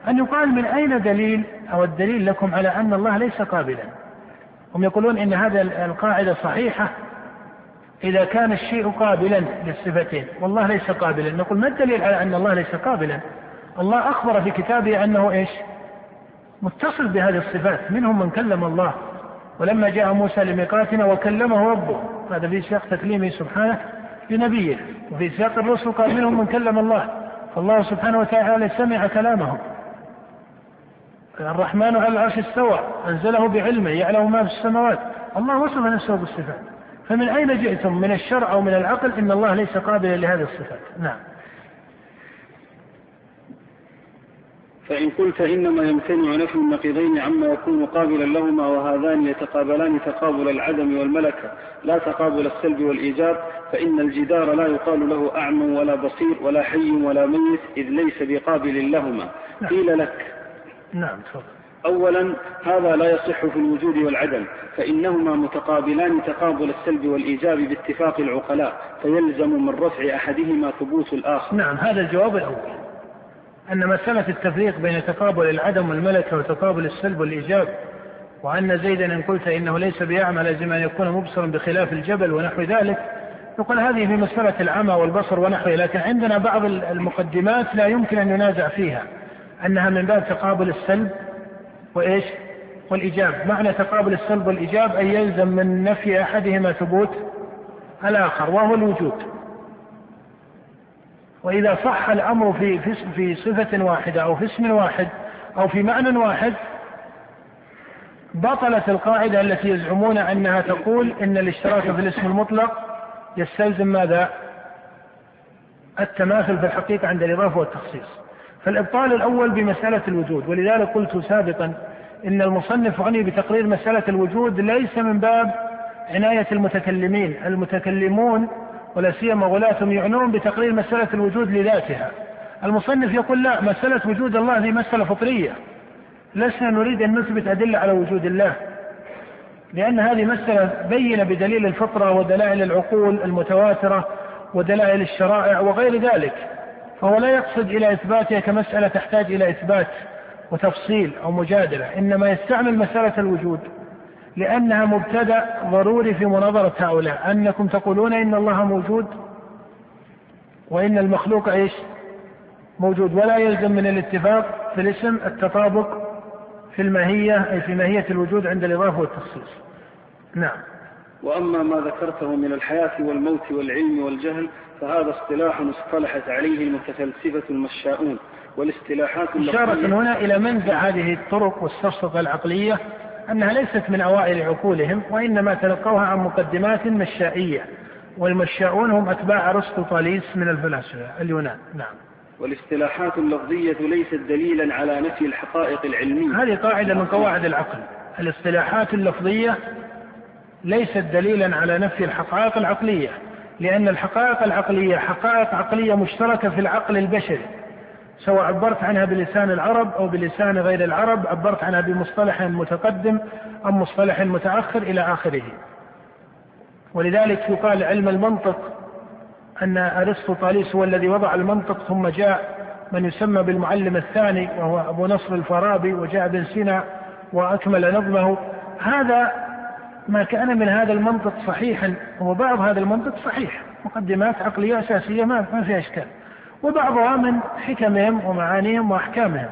أن يقال من أين دليل أو الدليل لكم على أن الله ليس قابلا. هم يقولون إن هذه القاعدة صحيحة. إذا كان الشيء قابلا للصفتين والله ليس قابلا. نقول ما الدليل على أن الله ليس قابلا؟ الله أخبر في كتابه أنه إيش؟ متصل بهذه الصفات. منهم من كلم الله. ولما جاء موسى لميقاتنا وكلمه ربه. هذا في سياق تكليمه سبحانه. لنبيه وفي سياق الرسل قال منهم من كلم الله فالله سبحانه وتعالى سمع كلامهم. الرحمن على العرش استوى أنزله بعلمه يعلم ما في السماوات. الله وصف نفسه بالصفات. فمن أين جئتم؟ من الشرع أو من العقل؟ إن الله ليس قابلا لهذه الصفات. نعم. فإن قلت إنما يمتنع نفي النقيضين عما يكون قابلا لهما وهذان يتقابلان تقابل العدم والملكة لا تقابل السلب والإيجاب فإن الجدار لا يقال له أعمى ولا بصير ولا حي ولا ميت إذ ليس بقابل لهما. نعم. قيل لك. نعم تفضل. أولا هذا لا يصح في الوجود والعدم فإنهما متقابلان تقابل السلب والإيجاب باتفاق العقلاء فيلزم من رفع أحدهما ثبوت الآخر. نعم هذا الجواب الأول. أن مسألة التفريق بين تقابل العدم والملكة وتقابل السلب والإيجاب وأن زيدا إن قلت إنه ليس بأعمى لازم أن يكون مبصرا بخلاف الجبل ونحو ذلك. يقول هذه في مسألة العمى والبصر ونحوه لكن عندنا بعض المقدمات لا يمكن أن ينازع فيها أنها من باب تقابل السلب وإيش؟ والإيجاب. معنى تقابل السلب والإيجاب أن يلزم من نفي أحدهما ثبوت الآخر وهو الوجود. وإذا صح الأمر في في صفة واحدة أو في اسم واحد أو في معنى واحد بطلت القاعدة التي يزعمون أنها تقول إن الاشتراك في الاسم المطلق يستلزم ماذا؟ التماثل في الحقيقة عند الإضافة والتخصيص. فالإبطال الأول بمسألة الوجود ولذلك قلت سابقا إن المصنف غني بتقرير مسألة الوجود ليس من باب عناية المتكلمين، المتكلمون ولا سيما غلاتهم يعنون بتقرير مسألة الوجود لذاتها. المصنف يقول لا مسألة وجود الله هذه مسألة فطرية. لسنا نريد أن نثبت أدلة على وجود الله. لأن هذه مسألة بينة بدليل الفطرة ودلائل العقول المتواترة ودلائل الشرائع وغير ذلك. فهو لا يقصد إلى إثباتها كمسألة تحتاج إلى إثبات وتفصيل أو مجادلة، إنما يستعمل مسألة الوجود لأنها مبتدأ ضروري في مناظرة هؤلاء. أنكم تقولون إن الله موجود وإن المخلوق إيش؟ موجود. ولا يلزم من الاتفاق في الاسم التطابق في الماهية أي في ماهية الوجود عند الإضافة والتخصيص. نعم. وأما ما ذكرته من الحياة والموت والعلم والجهل فهذا اصطلاح اصطلحت عليه المتفلسفة المشاؤون والاصطلاحات إشارة هنا إلى منزع هذه الطرق والسفسطة العقلية أنها ليست من أوائل عقولهم وإنما تلقوها عن مقدمات مشائية والمشاؤون هم أتباع أرسطو طاليس من الفلاسفة اليونان نعم. والاصطلاحات اللفظية ليست دليلا على نفي الحقائق العلمية. هذه قاعدة من قواعد العقل. الاصطلاحات اللفظية ليست دليلا على نفي الحقائق العقلية لأن الحقائق العقلية حقائق عقلية مشتركة في العقل البشري. سواء عبرت عنها بلسان العرب أو بلسان غير العرب عبرت عنها بمصطلح متقدم أو مصطلح متأخر إلى آخره. ولذلك يقال علم المنطق أن أرسطو طاليس هو الذي وضع المنطق ثم جاء من يسمى بالمعلم الثاني وهو أبو نصر الفارابي وجاء ابن سينا وأكمل نظمه. هذا ما كان من هذا المنطق صحيحا وبعض هذا المنطق صحيح. مقدمات عقلية أساسية ما فيها إشكال. وبعضها من حكمهم ومعانيهم وأحكامهم.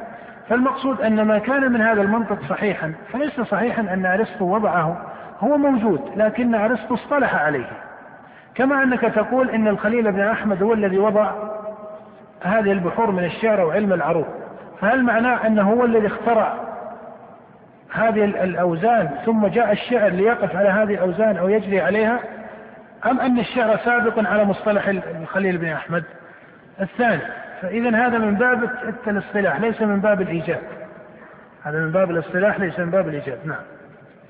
فالمقصود أن ما كان من هذا المنطق صحيحا فليس صحيحا أن أرسطو وضعه هو موجود لكن أرسطو اصطلح عليه. كما أنك تقول أن الخليل بن أحمد هو الذي وضع هذه البحور من الشعر وعلم العروض. فهل معناه أنه هو الذي اخترع هذه الأوزان ثم جاء الشعر ليقف على هذه الأوزان أو يجري عليها؟ أم أن الشعر سابق على مصطلح الخليل بن أحمد؟ الثاني فإذا هذا من باب الاصطلاح ليس من باب الإيجاب. هذا من باب الاصطلاح ليس من باب الإيجاب. نعم.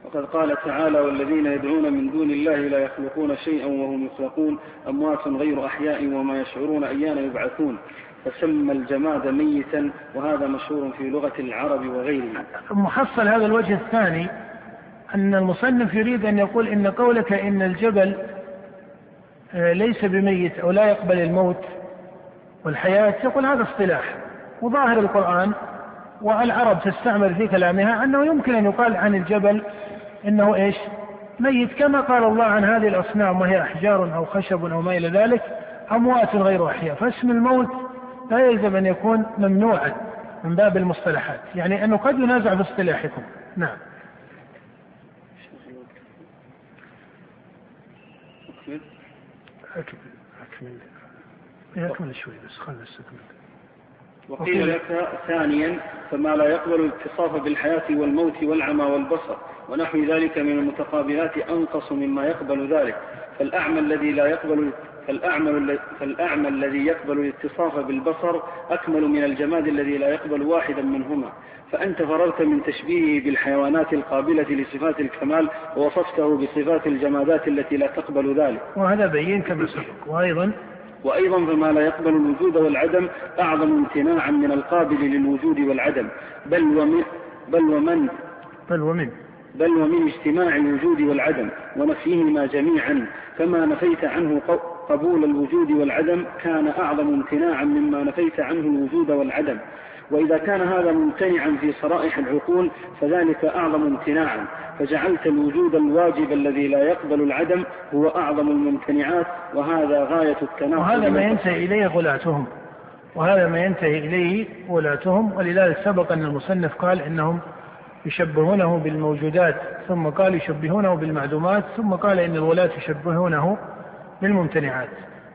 وقد قال تعالى والذين يدعون من دون الله لا يخلقون شيئا وهم يخلقون أموات غير أحياء وما يشعرون أيان يبعثون. فسمى الجماد ميتا وهذا مشهور في لغة العرب وغيرها محصل هذا الوجه الثاني أن المصنف يريد أن يقول إن قولك إن الجبل آه، ليس بميت أو لا يقبل الموت. والحياة يقول هذا اصطلاح. وظاهر القرآن والعرب تستعمل في كلامها أنه يمكن أن يقال عن الجبل إنه إيش؟ ميت كما قال الله عن هذه الأصنام وهي أحجار أو خشب أو ما إلى ذلك أموات غير أحياء فاسم الموت لا يلزم أن يكون ممنوعا من باب المصطلحات. يعني أنه قد ينازع في اصطلاحكم نعم. أكمل. أكمل. أكمل شوي بس خلنا استكمل وقيل لك ثانيا فما لا يقبل الاتصاف بالحياة والموت والعمى والبصر ونحو ذلك من المتقابلات أنقص مما يقبل ذلك. فالأعمى الذي لا يقبل فالأعمى, فالأعمى الذي يقبل الاتصاف بالبصر أكمل من الجماد الذي لا يقبل واحدا منهما. فأنت فررت من تشبيهه بالحيوانات القابلة لصفات الكمال ووصفته بصفات الجمادات التي لا تقبل ذلك. وهذا بين كما سبق. وأيضا وأيضا فما لا يقبل الوجود والعدم أعظم امتناعا من القابل للوجود والعدم. بل ومن بل ومن بل ومن. بل ومن اجتماع الوجود والعدم ونفيهما جميعا. فما نفيت عنه قبول الوجود والعدم كان أعظم امتناعا مما نفيت عنه الوجود والعدم. وإذا كان هذا ممتنعا في صرائح العقول فذلك أعظم امتناعا. فجعلت الوجود الواجب الذي لا يقبل العدم هو أعظم الممتنعات وهذا غاية التناقض. وهذا ما ينتهي إليه غلاتهم. وهذا ما ينتهي إليه غلاتهم. ولذلك سبق أن المصنف قال إنهم يشبهونه بالموجودات ثم قال يشبهونه بالمعدومات ثم قال إن الولاة يشبهونه بالممتنعات.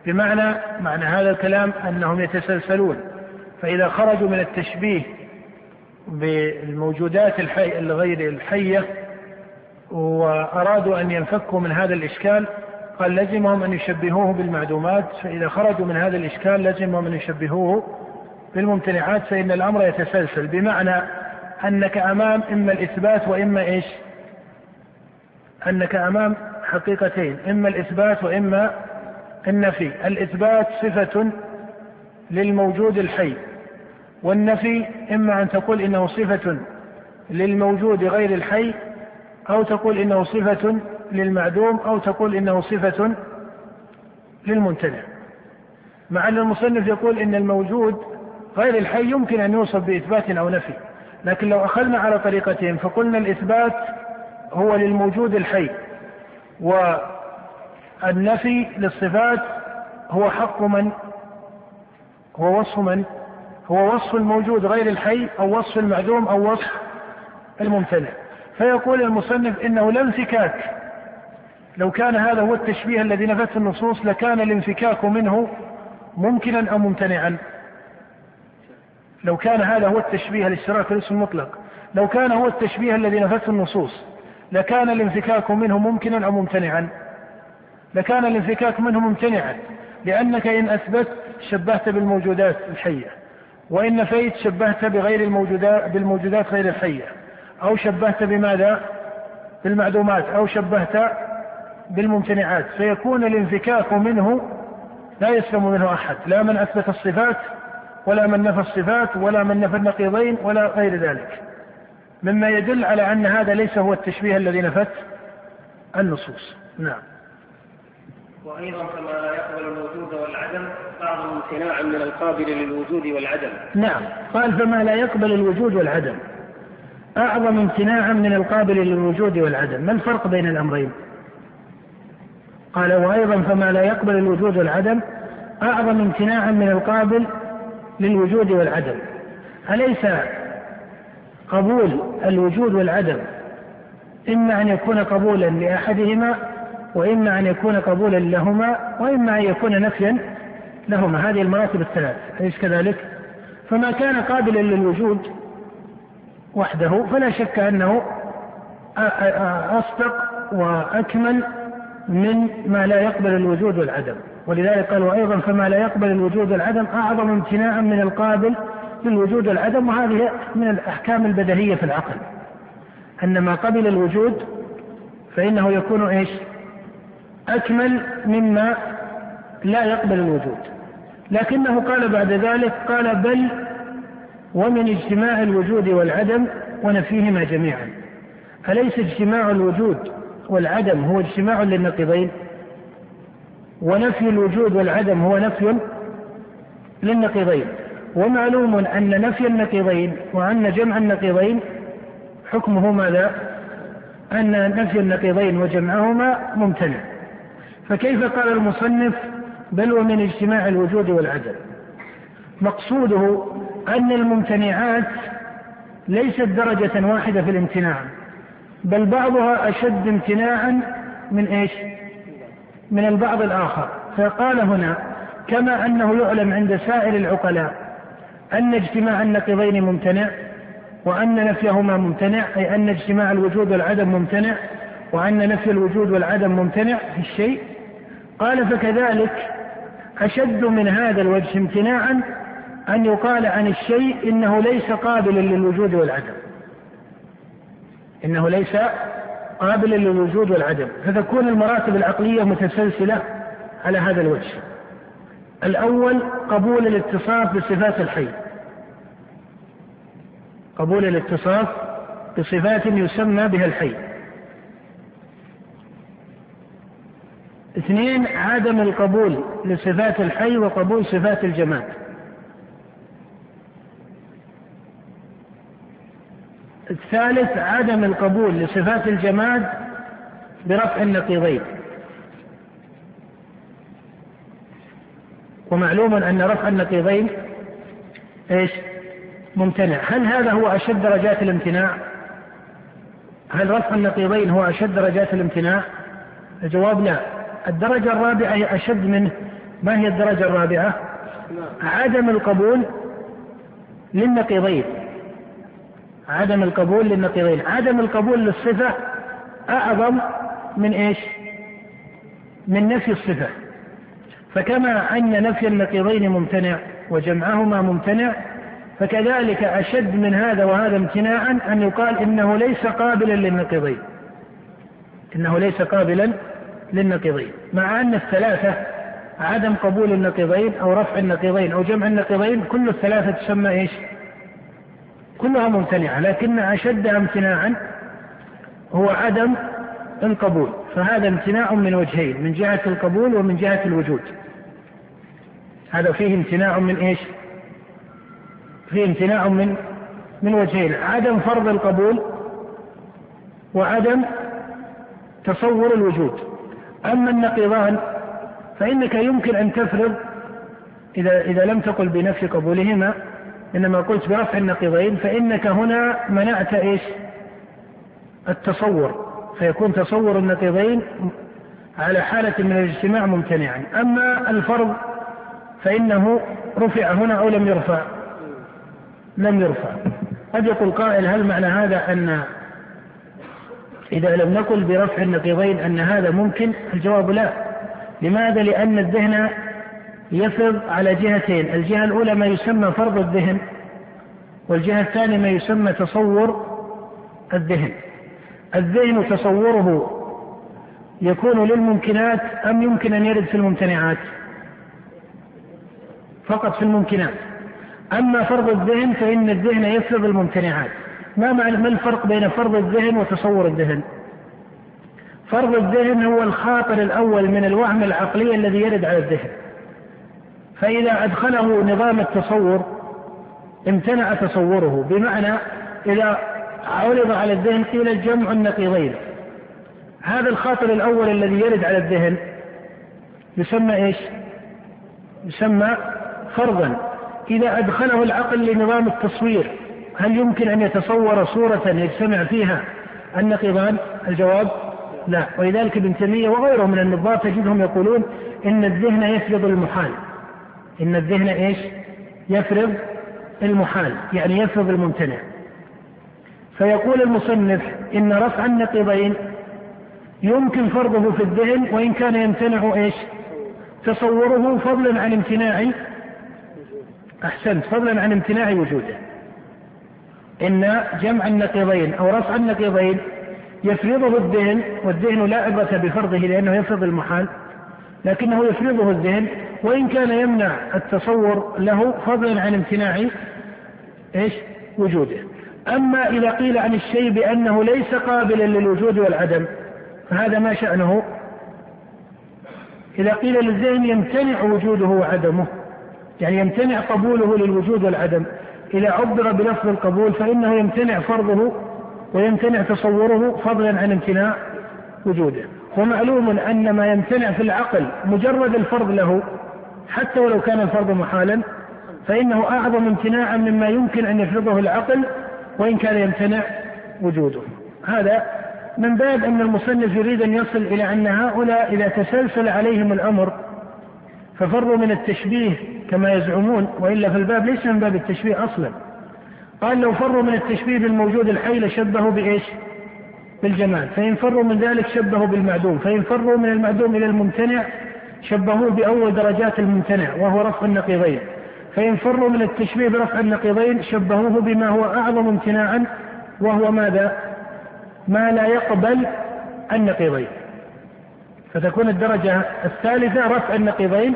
بمعنى معنى هذا الكلام أنهم يتسلسلون. فإذا خرجوا من التشبيه بالموجودات الحي الغير الحية وأرادوا أن ينفكوا من هذا الإشكال قال لزمهم أن يشبهوه بالمعدومات فإذا خرجوا من هذا الإشكال لزمهم أن يشبهوه بالممتنعات فإن الأمر يتسلسل بمعنى أنك أمام إما الإثبات وإما إيش؟ أنك أمام حقيقتين إما الإثبات وإما النفي. الإثبات صفة للموجود الحي والنفي إما أن تقول إنه صفة للموجود غير الحي أو تقول إنه صفة للمعدوم أو تقول إنه صفة للممتنع. مع أن المصنف يقول إن الموجود غير الحي يمكن أن يوصف بإثبات أو نفي لكن لو أخذنا على طريقتين فقلنا الإثبات هو للموجود الحي والنفي للصفات هو حق من هو وصف من؟ هو وصف الموجود غير الحي أو وصف المعدوم أو وصف الممتنع فيقول المصنف إنه لا انفكاك لو كان هذا هو التشبيه الذي نفته النصوص لكان الانفكاك منه ممكنا أو ممتنعا؟ لو كان هذا هو التشبيه الاشتراك الاسم المطلق. لو كان هو التشبيه الذي نفته النصوص لكان الانفكاك منه ممكنا أو ممتنعا؟ لكان الانفكاك منه ممتنعا لأنك إن أثبت شبهت بالموجودات الحية وإن نفيت شبهت بغير الموجودات بالموجودات غير الحية أو شبهت بماذا؟ بالمعدومات أو شبهت بالممتنعات. فيكون الانفكاك منه لا يسلم منه أحد لا من أثبت الصفات ولا من نفى الصفات ولا من نفى النقيضين ولا غير ذلك. مما يدل على أن هذا ليس هو التشبيه الذي نفت النصوص. نعم. وأيضا كما لا يقبل الوجود والعدم أعظم امتناعا من القابل للوجود والعدم. نعم. قال فما لا يقبل الوجود والعدم. أعظم امتناعا من القابل للوجود والعدم. ما الفرق بين الأمرين؟ قال وأيضا فما لا يقبل الوجود والعدم. أعظم امتناعا من القابل للوجود والعدم. أليس قبول الوجود والعدم إما أن يكون قبولا لأحدهما وإما أن يكون قبولا لهما وإما أن يكون نفيا لهما. هذه المراتب الثلاث أليس كذلك؟ فما كان قابلا للوجود وحده فلا شك أنه أصدق وأكمل من ما لا يقبل الوجود والعدم. ولذلك قال وأيضا فما لا يقبل الوجود والعدم أعظم امتناعا من القابل للوجود والعدم وهذه من الأحكام البدهية في العقل. أن ما قبل الوجود فإنه يكون إيش؟ أكمل مما لا يقبل الوجود. لكنه قال بعد ذلك قال بل ومن اجتماع الوجود والعدم ونفيهما جميعا. أليس اجتماع الوجود والعدم هو اجتماع للنقيضين؟ ونفي الوجود والعدم هو نفي للنقيضين. ومعلوم أن نفي النقيضين وأن جمع النقيضين حكمه ماذا؟ أن نفي النقيضين وجمعهما ممتنع. فكيف قال المصنف بل ومن اجتماع الوجود والعدم؟ مقصوده أن الممتنعات ليست درجة واحدة في الامتناع بل بعضها أشد امتناعا من إيش؟ من البعض الآخر. فقال هنا كما أنه يعلم عند سائر العقلاء أن اجتماع النقيضين ممتنع وأن نفيهما ممتنع أي أن اجتماع الوجود والعدم ممتنع وأن نفي الوجود والعدم ممتنع في الشيء قال فكذلك أشد من هذا الوجه امتناعا أن يقال عن الشيء إنه ليس قابلا للوجود والعدم. إنه ليس قابلا للوجود والعدم. فتكون المراتب العقلية متسلسلة على هذا الوجه. الأول قبول الاتصاف بصفات الحي. قبول الاتصاف بصفات يسمى بها الحي. اثنين عدم القبول لصفات الحي وقبول صفات الجماد الثالث عدم القبول لصفات الجماد برفع النقيضين ومعلوم أن رفع النقيضين إيش؟ ممتنع، هل هذا هو أشد درجات الامتناع؟ هل رفع النقيضين هو أشد درجات الامتناع؟ الجواب لا، الدرجة الرابعة هي أشد منه، ما هي الدرجة الرابعة؟ عدم القبول للنقيضين. عدم القبول للنقيضين. عدم القبول للصفة أعظم من إيش؟ من نفي الصفة. فكما أن نفي النقيضين ممتنع وجمعهما ممتنع فكذلك أشد من هذا وهذا امتناعا أن يقال إنه ليس قابلا للنقيضين. إنه ليس قابلا للنقيضين مع أن الثلاثة عدم قبول النقيضين أو رفع النقيضين أو جمع النقيضين كل الثلاثة تسمى إيش؟ كلها ممتنعة لكن أشدها امتناعا هو عدم القبول. فهذا امتناع من وجهين من جهة القبول ومن جهة الوجود. هذا فيه امتناع من إيش؟ فيه امتناع من من وجهين عدم فرض القبول وعدم تصور الوجود. أما النقيضان فإنك يمكن أن تفرض إذا إذا لم تقل بنفي قبولهما إنما قلت برفع النقيضين فإنك هنا منعت إيش؟ التصور فيكون تصور النقيضين على حالة من الاجتماع ممتنعا. أما الفرض فإنه رفع هنا أو لم يرفع لم يرفع. قد يقول قائل هل معنى هذا أن إذا لم نقل برفع النقيضين أن هذا ممكن الجواب لا. لماذا؟ لأن الذهن يفرض على جهتين. الجهة الأولى ما يسمى فرض الذهن والجهة الثانية ما يسمى تصور الذهن. الذهن تصوره يكون للممكنات أم يمكن أن يرد في الممتنعات؟ فقط في الممكنات. أما فرض الذهن فإن الذهن يفرض الممتنعات. ما معنى ما الفرق بين فرض الذهن وتصور الذهن؟ فرض الذهن هو الخاطر الأول من الوهم العقلي الذي يرد على الذهن. فإذا أدخله نظام التصور امتنع تصوره. بمعنى إذا عرض على الذهن قيل جمع النقيضين. هذا الخاطر الأول الذي يرد على الذهن يسمى إيش؟ يسمى فرضا. إذا أدخله العقل لنظام التصوير هل يمكن أن يتصور صورة يجتمع فيها النقيضان؟ الجواب لا. ولذلك ابن تيمية وغيره من النظار تجدهم يقولون إن الذهن يفرض المحال. إن الذهن إيش؟ يفرض المحال يعني يفرض الممتنع. فيقول المصنف إن رفع النقيضين يمكن فرضه في الذهن وإن كان يمتنع إيش؟ تصوره فضلا عن امتناع أحسنت فضلا عن امتناع وجوده. إن جمع النقيضين أو رفع النقيضين يفرضه الذهن والذهن لا عبرة بفرضه لأنه يفرض المحال لكنه يفرضه الذهن وإن كان يمنع التصور له فضلا عن امتناع إيش؟ وجوده. أما إذا قيل عن الشيء بأنه ليس قابلا للوجود والعدم فهذا ما شأنه؟ إذا قيل للذهن يمتنع وجوده وعدمه يعني يمتنع قبوله للوجود والعدم إذا عبر بلفظ القبول فإنه يمتنع فرضه ويمتنع تصوره فضلا عن امتناع وجوده. ومعلوم أن ما يمتنع في العقل مجرد الفرض له حتى ولو كان الفرض محالا فإنه أعظم امتناعا مما يمكن أن يفرضه العقل وإن كان يمتنع وجوده. هذا من باب أن المصنف يريد أن يصل إلى أن هؤلاء إذا تسلسل عليهم الأمر ففروا من التشبيه كما يزعمون وإلا في الباب ليس من باب التشبيه أصلا. قال لو فروا من التشبيه بالموجود الحي لشبهوا بإيش؟ بالجمال. فإن فروا من ذلك شبهوا بالمعدوم. فإن فروا من المعدوم إلى الممتنع شبهوه بأول درجات الممتنع وهو رفع النقيضين. فإن فروا من التشبيه برفع النقيضين شبهوه بما هو أعظم امتناعا وهو ماذا؟ ما لا يقبل النقيضين. فتكون الدرجة الثالثة رفع النقيضين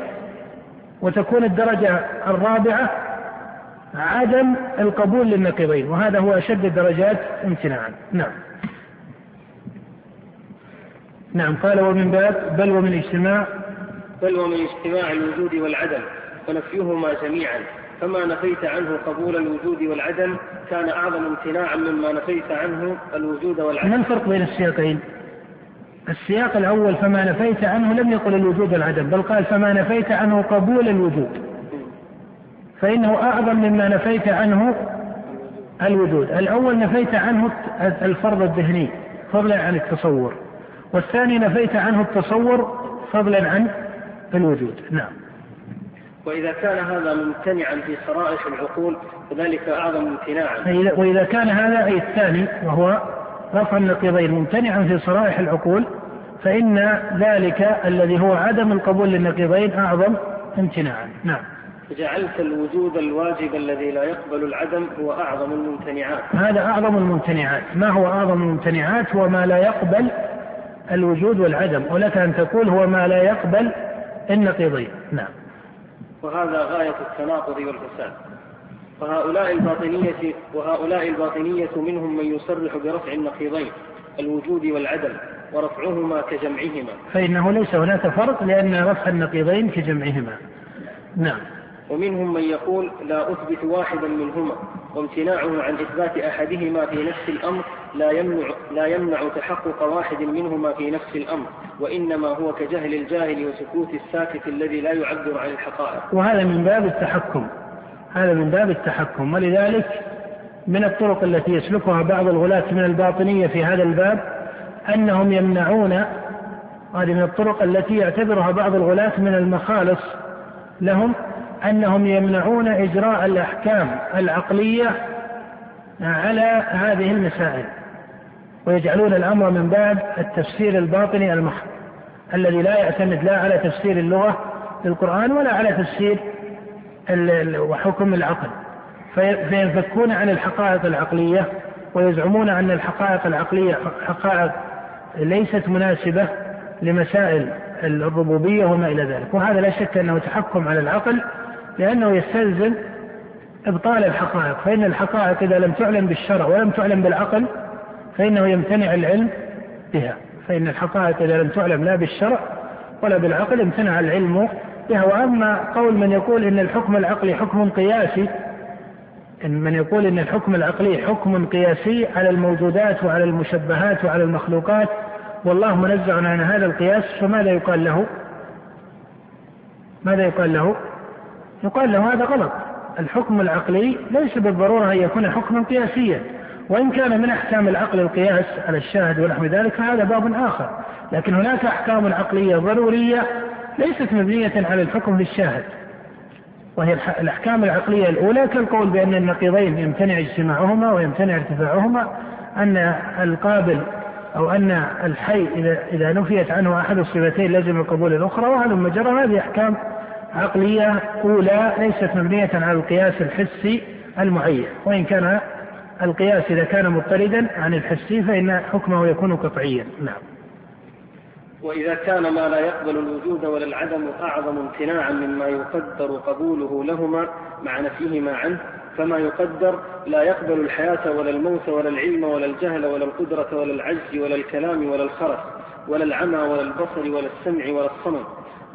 وتكون الدرجة الرابعة عدم القبول للنقيضين وهذا هو أشد الدرجات امتناعا. نعم. نعم قال ومن باب بل ومن اجتماع. بل ومن اجتماع الوجود والعدم فنفيهما جميعا. فما نفيت عنه قبول الوجود والعدم كان أعظم امتناعا مما نفيت عنه الوجود والعدم. ما الفرق بين السياقين السياق الأول فما نفيت عنه لم يقل الوجود والعدم بل قال فما نفيت عنه قبول الوجود. فإنه أعظم مما نفيت عنه الوجود. الأول نفيت عنه الفرض الذهني فضلا عن التصور والثاني نفيت عنه التصور فضلا عن الوجود. نعم. وإذا كان هذا ممتنعا في صرائح العقول فذلك أعظم امتناعا. وإذا كان هذا أي الثاني وهو رفع النقيضين ممتنعا في صرائح العقول فإن ذلك الذي هو عدم القبول للنقيضين أعظم امتناعا. نعم. جعلت الوجود الواجب الذي لا يقبل العدم هو أعظم الممتنعات. هذا أعظم الممتنعات. ما هو أعظم الممتنعات؟ هو ما لا يقبل الوجود والعدم. ولك أن تقول هو ما لا يقبل النقيضين. نعم. وهذا غاية التناقض والفساد. وهؤلاء الباطنية وهؤلاء الباطنية منهم من يصرح برفع النقيضين الوجود والعدم ورفعهما كجمعهما. فإنه ليس هناك فرق لأن رفع النقيضين كجمعهما. نعم. ومنهم من يقول لا أثبت واحدا منهما وامتناعه عن إثبات أحدهما في نفس الأمر لا يمنع, لا يمنع تحقق واحد منهما في نفس الأمر وإنما هو كجهل الجاهل وسكوت الساكت الذي لا يعبر عن الحقائق. وهذا من باب التحكم. هذا من باب التحكم. ولذلك من الطرق التي يسلكها بعض الغلاة من الباطنية في هذا الباب أنهم يمنعون هذه من الطرق التي يعتبرها بعض الغلاة من المخالص لهم أنهم يمنعون إجراء الأحكام العقلية على هذه المسائل ويجعلون الأمر من باب التفسير الباطني المحض الذي لا يعتمد لا على تفسير اللغة للقرآن ولا على تفسير وحكم العقل. فينفكون عن الحقائق العقلية ويزعمون أن الحقائق العقلية حقائق ليست مناسبة لمسائل الربوبية وما إلى ذلك. وهذا لا شك أنه تحكم على العقل لأنه يستلزم إبطال الحقائق. فإن الحقائق إذا لم تعلم بالشرع ولم تعلم بالعقل فإنه يمتنع العلم بها. فإن الحقائق إذا لم تعلم لا بالشرع ولا بالعقل امتنع العلم بها وأما قول من يقول إن الحكم العقلي حكم قياسي إن من يقول إن الحكم العقلي حكم قياسي على الموجودات وعلى المشبهات وعلى المخلوقات والله منزع عن هذا القياس فماذا يقال له؟ ماذا يقال له؟ يقال له هذا غلط الحكم العقلي ليس بالضرورة أن يكون حكما قياسيا وإن كان من أحكام العقل القياس على الشاهد ونحو ذلك فهذا باب آخر لكن هناك أحكام عقلية ضرورية ليست مبنية على الحكم للشاهد وهي الأحكام العقلية الأولى كالقول بأن النقيضين يمتنع اجتماعهما ويمتنع ارتفاعهما أن القابل أو أن الحي إذا إذا نفيت عنه أحد الصفتين لازم القبول الأخرى وهذا مجرى هذه أحكام عقلية أولى ليست مبنية على القياس الحسي المعين وإن كان القياس إذا كان مضطردا عن الحسي فإن حكمه يكون قطعيا. نعم. وإذا كان ما لا يقبل الوجود ولا العدم أعظم امتناعا مما يقدر قبوله لهما مع نفيهما عنه فما يقدر لا يقبل الحياة ولا الموت ولا العلم ولا الجهل ولا القدرة ولا العجز ولا الكلام ولا الخرس ولا العمى ولا البصر ولا السمع ولا الصمم.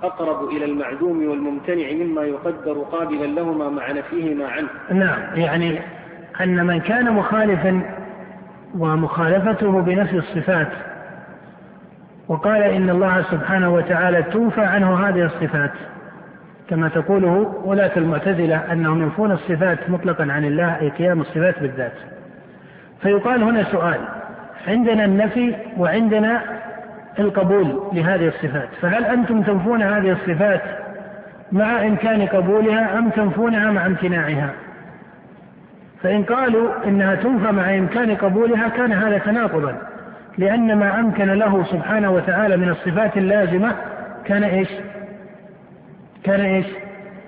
أقرب إلى المعدوم والممتنع مما يقدر قابلا لهما مع نفيهما عنه. نعم يعني أن من كان مخالفا ومخالفته بنفي الصفات وقال إن الله سبحانه وتعالى توفى عنه هذه الصفات كما تقوله ولاة المعتزلة أنهم ينفون الصفات مطلقا عن الله أي قيام الصفات بالذات. فيقال هنا سؤال عندنا النفي وعندنا القبول لهذه الصفات فهل أنتم تنفون هذه الصفات مع إمكان قبولها أم تنفونها مع امتناعها؟ فإن قالوا إنها تنفى مع إمكان قبولها كان هذا تناقضا. لأن ما أمكن له سبحانه وتعالى من الصفات اللازمة كان إيش كان إيش؟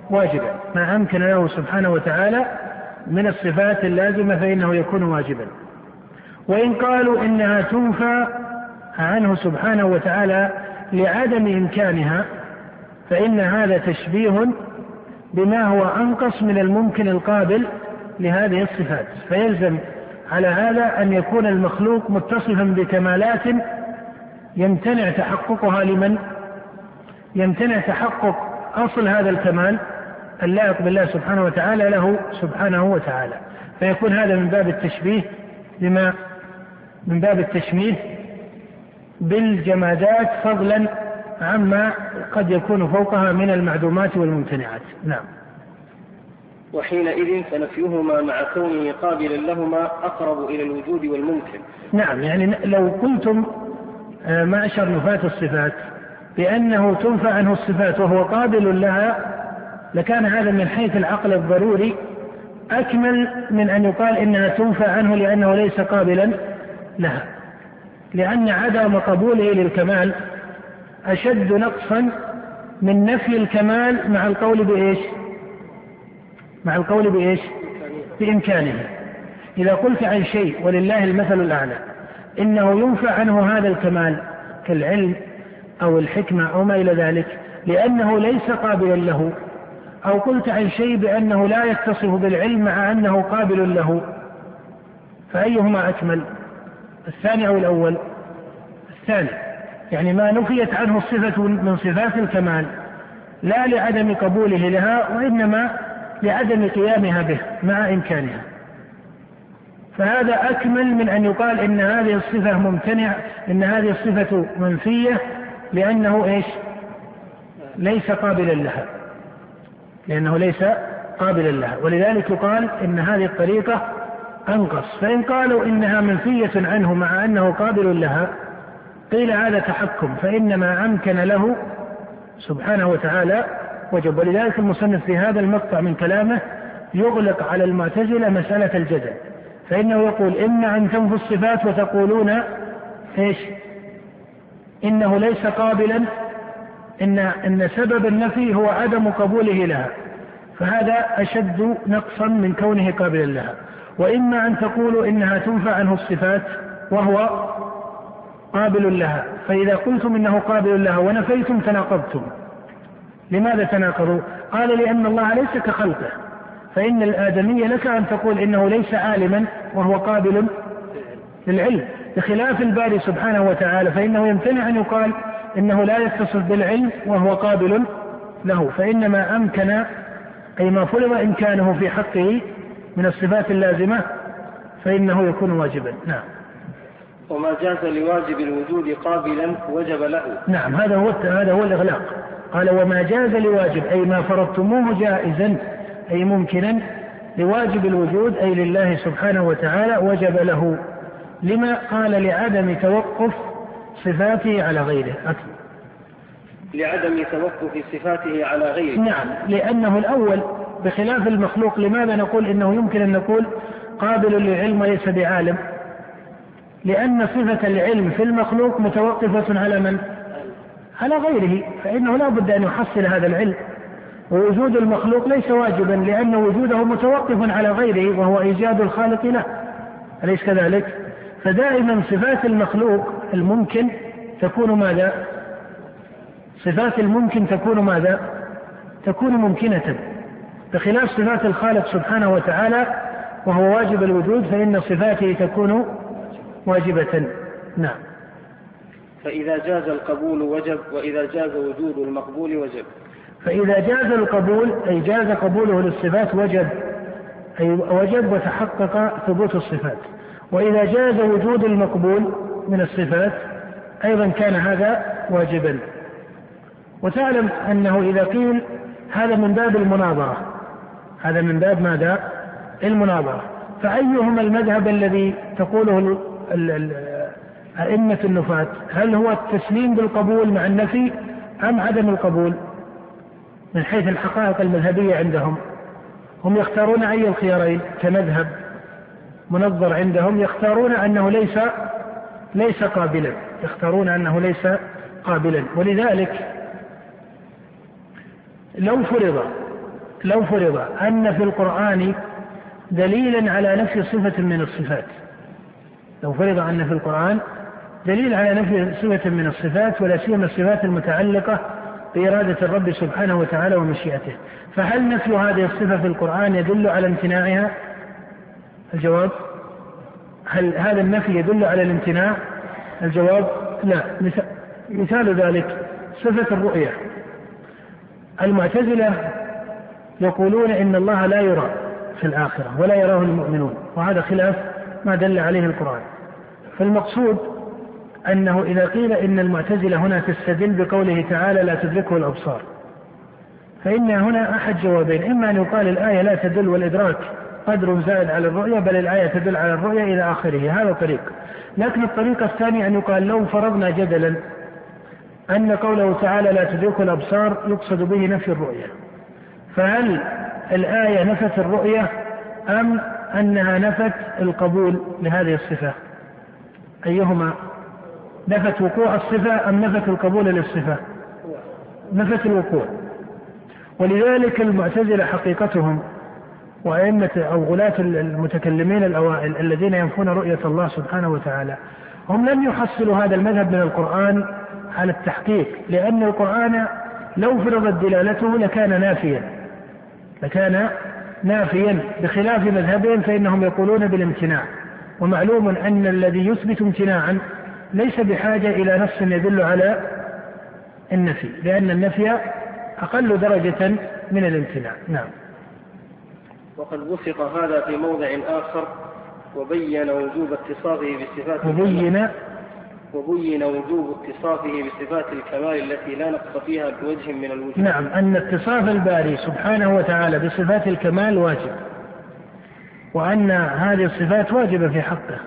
واجبا ما أمكن له سبحانه وتعالى من الصفات اللازمة فإنه يكون واجبا. وإن قالوا إنها تنفى عنه سبحانه وتعالى لعدم إمكانها فإن هذا تشبيه بما هو أنقص من الممكن القابل لهذه الصفات فيلزم على هذا أن يكون المخلوق متصفا بكمالات يمتنع تحققها لمن؟ يمتنع تحقق أصل هذا الكمال اللائق بالله سبحانه وتعالى له سبحانه وتعالى. فيكون هذا من باب التشبيه بما؟ من باب التشبيه بالجمادات فضلا عما قد يكون فوقها من المعدومات والممتنعات. نعم. وحينئذ فنفيهما مع كونه قابلا لهما أقرب إلى الوجود والممكن نعم يعني لو قلتم آه، معشر نفاة الصفات بأنه تنفى عنه الصفات وهو قابل لها لكان هذا من حيث العقل الضروري أكمل من أن يقال إنها تنفى عنه لأنه ليس قابلا لها لأن عدم قبوله للكمال أشد نقصا من نفي الكمال مع القول بإيش؟ مع القول بإيش؟ بإمكانه. إذا قلت عن شيء ولله المثل الأعلى إنه ينفى عنه هذا الكمال كالعلم أو الحكمة أو ما إلى ذلك لأنه ليس قابلا له. أو قلت عن شيء بأنه لا يتصف بالعلم مع أنه قابل له. فأيهما أكمل؟ الثاني أو الأول؟ الثاني. يعني ما نفيت عنه الصفة من صفات الكمال لا لعدم قبوله لها وإنما لعدم قيامها به مع إمكانها. فهذا أكمل من أن يقال إن هذه الصفة ممتنع إن هذه الصفة منفية لأنه إيش؟ ليس قابلا لها. لأنه ليس قابلا لها. ولذلك يقال إن هذه الطريقة أنقص. فإن قالوا إنها منفية عنه مع أنه قابل لها قيل هذا تحكم فإن ما أمكن له سبحانه وتعالى وجب. ولذلك المصنف في هذا المقطع من كلامه يغلق على المعتزلة مسألة الجزاء فإنه يقول إما أن تنفوا الصفات وتقولون إيش؟ إنه ليس قابلا إن إن سبب النفي هو عدم قبوله لها. فهذا أشد نقصا من كونه قابلا لها. وإما أن تقولوا إنها تنفى عنه الصفات وهو قابل لها. فإذا قلتم إنه قابل لها ونفيتم تناقضتم. لماذا تناقضوا؟ قال لأن الله ليس كخلقه. فإن الآدمي لك أن تقول إنه ليس عالما وهو قابل للعلم. بخلاف الباري سبحانه وتعالى فإنه يمتنع أن يقال إنه لا يتصف بالعلم وهو قابل له. فإنما أمكن أي ما فرض إمكانه في حقه من الصفات اللازمة فإنه يكون واجبا. نعم. وما جاز لواجب الوجود قابلا وجب له. نعم هذا هو هذا هو الإغلاق. قال وما جاز لواجب أي ما فرضتموه جائزا أي ممكنا لواجب الوجود أي لله سبحانه وتعالى وجب له. لما قال لعدم توقف صفاته على غيره؟ أكثر لعدم توقف صفاته على غيره. نعم لأنه الأول بخلاف المخلوق لماذا نقول إنه يمكن أن نقول قابل للعلم وليس بعالم؟ لأن صفة العلم في المخلوق متوقفة على من؟ على غيره فإنه لا بد أن يحصل هذا العلم ووجود المخلوق ليس واجبا لأن وجوده متوقف على غيره وهو إيجاد الخالق له أليس كذلك؟ فدائما صفات المخلوق الممكن تكون ماذا؟ صفات الممكن تكون ماذا؟ تكون ممكنة بخلاف صفات الخالق سبحانه وتعالى وهو واجب الوجود فإن صفاته تكون واجبة. نعم. فإذا جاز القبول وجب وإذا جاز وجود المقبول وجب. فإذا جاز القبول أي جاز قبوله للصفات وجب أي وجب وتحقق ثبوت الصفات. وإذا جاز وجود المقبول من الصفات أيضا كان هذا واجبا. وتعلم أنه إذا قيل هذا من باب المناظرة هذا من باب ماذا؟ المناظرة. فأيهما المذهب الذي تقوله أئمة النفاة هل هو التسليم بالقبول مع النفي أم عدم القبول؟ من حيث الحقائق المذهبية عندهم. هم يختارون أي الخيارين؟ كمذهب منظر عندهم يختارون أنه ليس ليس قابلا. يختارون أنه ليس قابلا. ولذلك لو فرض لو فرض أن في القرآن دليلا على نفي صفة من الصفات لو فرض أن في القرآن دليل على نفي صفة من الصفات ولا سيما الصفات المتعلقة بإرادة الرب سبحانه وتعالى ومشيئته. فهل نفي هذه الصفة في القرآن يدل على امتناعها؟ الجواب؟ هل هذا النفي يدل على الامتناع؟ الجواب؟ لا. مثال ذلك صفة الرؤية المعتزلة يقولون إن الله لا يرى في الآخرة ولا يراه المؤمنون وهذا خلاف ما دل عليه القرآن. فالمقصود أنه إذا قيل إن المعتزلة هنا تستدل بقوله تعالى لا تدركه الأبصار. فإن هنا أحد جوابين. إما أن يقال الآية لا تدل والإدراك قدر زائد على الرؤية بل الآية تدل على الرؤية إلى آخره. هذا طريق. لكن الطريق الثاني أن يقال لو فرضنا جدلا أن قوله تعالى لا تدرك الأبصار يقصد به نفي الرؤية. فهل الآية نفت الرؤية أم أنها نفت القبول لهذه الصفة. أيهما؟ نفت وقوع الصفة أم نفت القبول للصفة؟ نفت الوقوع. ولذلك المعتزلة حقيقتهم وأئمة أو غلاة المتكلمين الأوائل الذين ينفون رؤية الله سبحانه وتعالى هم لم يحصلوا هذا المذهب من القرآن على التحقيق لأن القرآن لو فرضت دلالته لكان نافيا لكان نافيا بخلاف مذهبهم فإنهم يقولون بالامتناع. ومعلوم أن الذي يثبت امتناعا ليس بحاجة إلى نص يدل على النفي لأن النفي أقل درجة من الامتناع. نعم. وقد وثق هذا في موضع آخر وبين وجوب اتصافه بصفات وبين وبين وجوب اتصافه بصفات الكمال التي لا نقص فيها بوجه من الوجوه. نعم أن اتصاف الباري سبحانه وتعالى بصفات الكمال واجب وأن هذه الصفات واجبة في حقه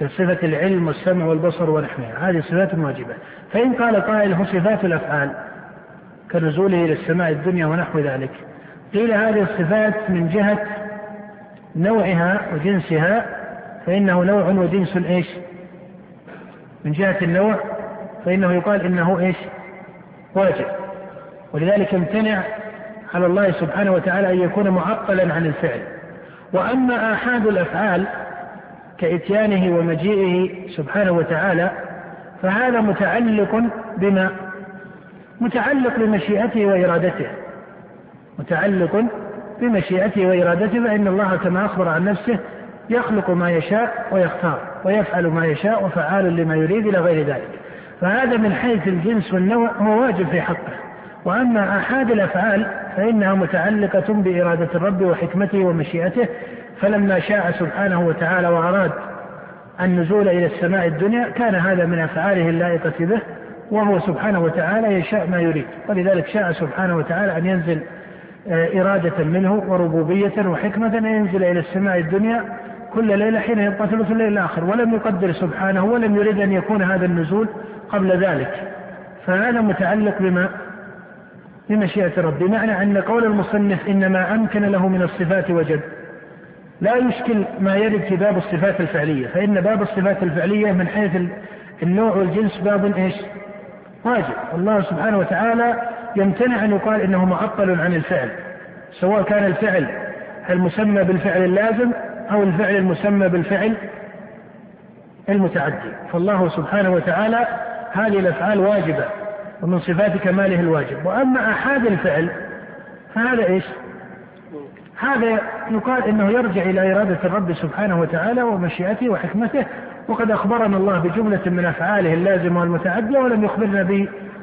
كصفة العلم والسمع والبصر ونحوها هذه صفات واجبة. فإن قال قائل هو صفات الأفعال كنزوله إلى السماء الدنيا ونحو ذلك. قيل هذه الصفات من جهة نوعها وجنسها فإنه نوع وجنس إيش؟ من جهة النوع فإنه يقال إنه إيش؟ واجب ولذلك امتنع على الله سبحانه وتعالى أن يكون معطلا عن الفعل. وأما آحاد الأفعال كإتيانه ومجيئه سبحانه وتعالى فهذا متعلق بما؟ متعلق بمشيئته وإرادته. متعلق بمشيئته وإرادته فإن الله كما أخبر عن نفسه يخلق ما يشاء ويختار. ويفعل ما يشاء وفعال لما يريد إلى غير ذلك. فهذا من حيث الجنس والنوع هو واجب في حقه. وأما آحاد الأفعال فإنها متعلقة بإرادة الرب وحكمته ومشيئته فلما شاء سبحانه وتعالى وأراد النزول إلى السماء الدنيا كان هذا من أفعاله اللائقة به وهو سبحانه وتعالى يشاء ما يريد. ولذلك شاء سبحانه وتعالى أن ينزل آه، إرادة منه وربوبية وحكمة أن ينزل إلى السماء الدنيا كل ليلة حين يبقى ثلث الليل الآخر ولم يقدر سبحانه ولم يريد أن يكون هذا النزول قبل ذلك. فهذا متعلق بما؟ بمشيئة الرب بمعنى أن قول المصنف إنما أمكن له من الصفات وجد لا يشكل ما يرد في باب الصفات الفعلية. فإن باب الصفات الفعلية من حيث النوع والجنس باب إيش؟ واجب. الله سبحانه وتعالى يمتنع أن يقال إنه معطل عن الفعل سواء كان الفعل المسمى بالفعل اللازم أو الفعل المسمى بالفعل المتعدي. فالله سبحانه وتعالى هذه الأفعال واجبة ومن صفات كماله الواجب. وأما أحاد الفعل فهذا إيش؟ هذا يقال إنه يرجع إلى إرادة الرب سبحانه وتعالى ومشيئته وحكمته. وقد أخبرنا الله بجملة من أفعاله اللازمة والمتعدية ولم يخبرنا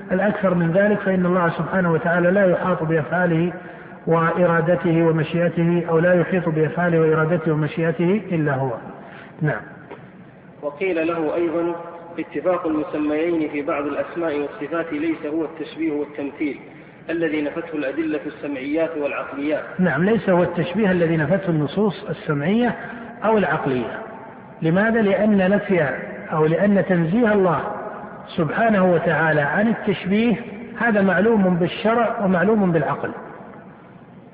بالاكثر من ذلك فإن الله سبحانه وتعالى لا يحاط بأفعاله وإرادته ومشيئته أو لا يحيط بإفعاله وإرادته ومشيئته إلا هو. نعم. وقيل له أيضا اتفاق المسميين في بعض الأسماء والصفات ليس هو التشبيه والتمثيل الذي نفته الأدلة السمعيات والعقليات نعم ليس هو التشبيه الذي نفته النصوص السمعية أو العقلية لماذا؟ لأن نفي أو لأن تنزيه الله سبحانه وتعالى عن التشبيه هذا معلوم بالشرع ومعلوم بالعقل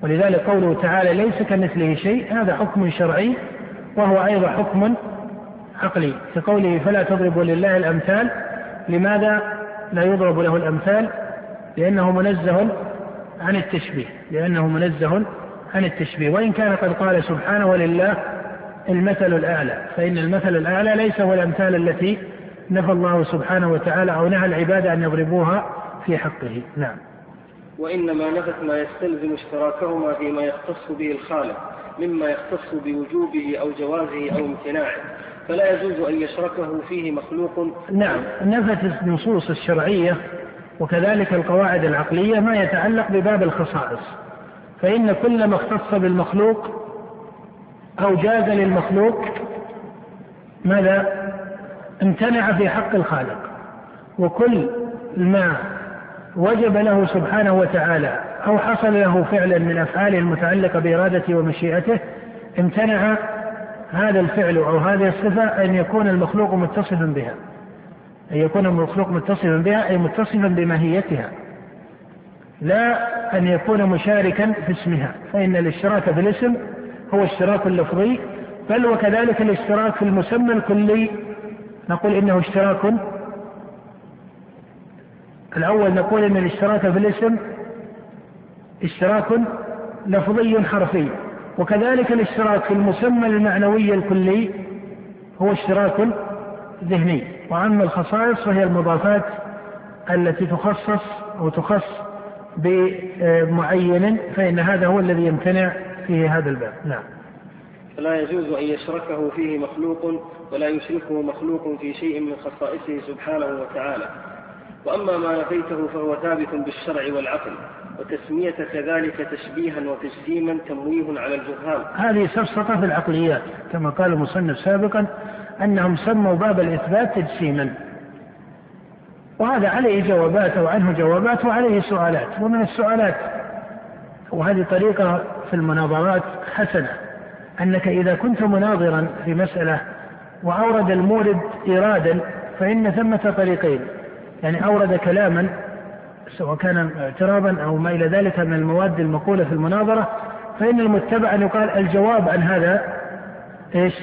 ولذلك قوله تعالى ليس كمثله شيء هذا حكم شرعي وهو أيضا حكم عقلي. كقوله فلا تضربوا لله الأمثال لماذا لا يضرب له الأمثال؟ لأنه منزه عن التشبيه لأنه منزه عن التشبيه. وإن كان قد قال سبحانه ولله المثل الأعلى فإن المثل الأعلى ليس هو الأمثال التي نفى الله سبحانه وتعالى أو نهى العباد أن يضربوها في حقه. نعم. وإنما نفت ما يستلزم اشتراكهما فيما يختص به الخالق مما يختص بوجوبه أو جوازه أو امتناعه. فلا يجوز أن يشركه فيه مخلوق. نعم نفت النصوص الشرعية وكذلك القواعد العقلية ما يتعلق بباب الخصائص. فإن كل ما اختص بالمخلوق أو جاز للمخلوق ماذا؟ امتنع في حق الخالق. وكل ما وجب له سبحانه وتعالى أو حصل له فعلا من أفعاله المتعلقة بإرادته ومشيئته امتنع هذا الفعل أو هذه الصفة أن يكون المخلوق متصفا بها. أن يكون المخلوق متصفا بها أي متصفا بماهيتها. لا أن يكون مشاركا في اسمها فإن الاشتراك في الاسم هو اشتراك لفظي بل وكذلك الاشتراك في المسمى الكلي. نقول إنه اشتراك الأول نقول إن الاشتراك في الاسم اشتراك لفظي حرفي وكذلك الاشتراك في المسمى المعنوي الكلي هو اشتراك ذهني. وأما الخصائص فهي المضافات التي تخصص أو تخص بمعين فإن هذا هو الذي يمتنع فيه هذا الباب. نعم. فلا يجوز أن يشركه فيه مخلوق ولا يشركه مخلوق في شيء من خصائصه سبحانه وتعالى. وأما ما نفيته فهو ثابت بالشرع والعقل وتسمية كذلك تشبيها وتجسيما تمويه على الجهال. هذه سفسطة في العقليات كما قال المصنف سابقا أنهم سموا باب الإثبات تجسيما وهذا عليه جوابات أو عنه جوابات وعليه سؤالات ومن السؤالات وهذه طريقة في المناظرات حسنة أنك إذا كنت مناظرا في مسألة وأورد المورد إيرادا فإن ثمة طريقين. يعني أورد كلاما سواء كان اعتراضا أو ما إلى ذلك من المواد المقولة في المناظرة فإن المتبع أن يقال الجواب عن هذا إيش؟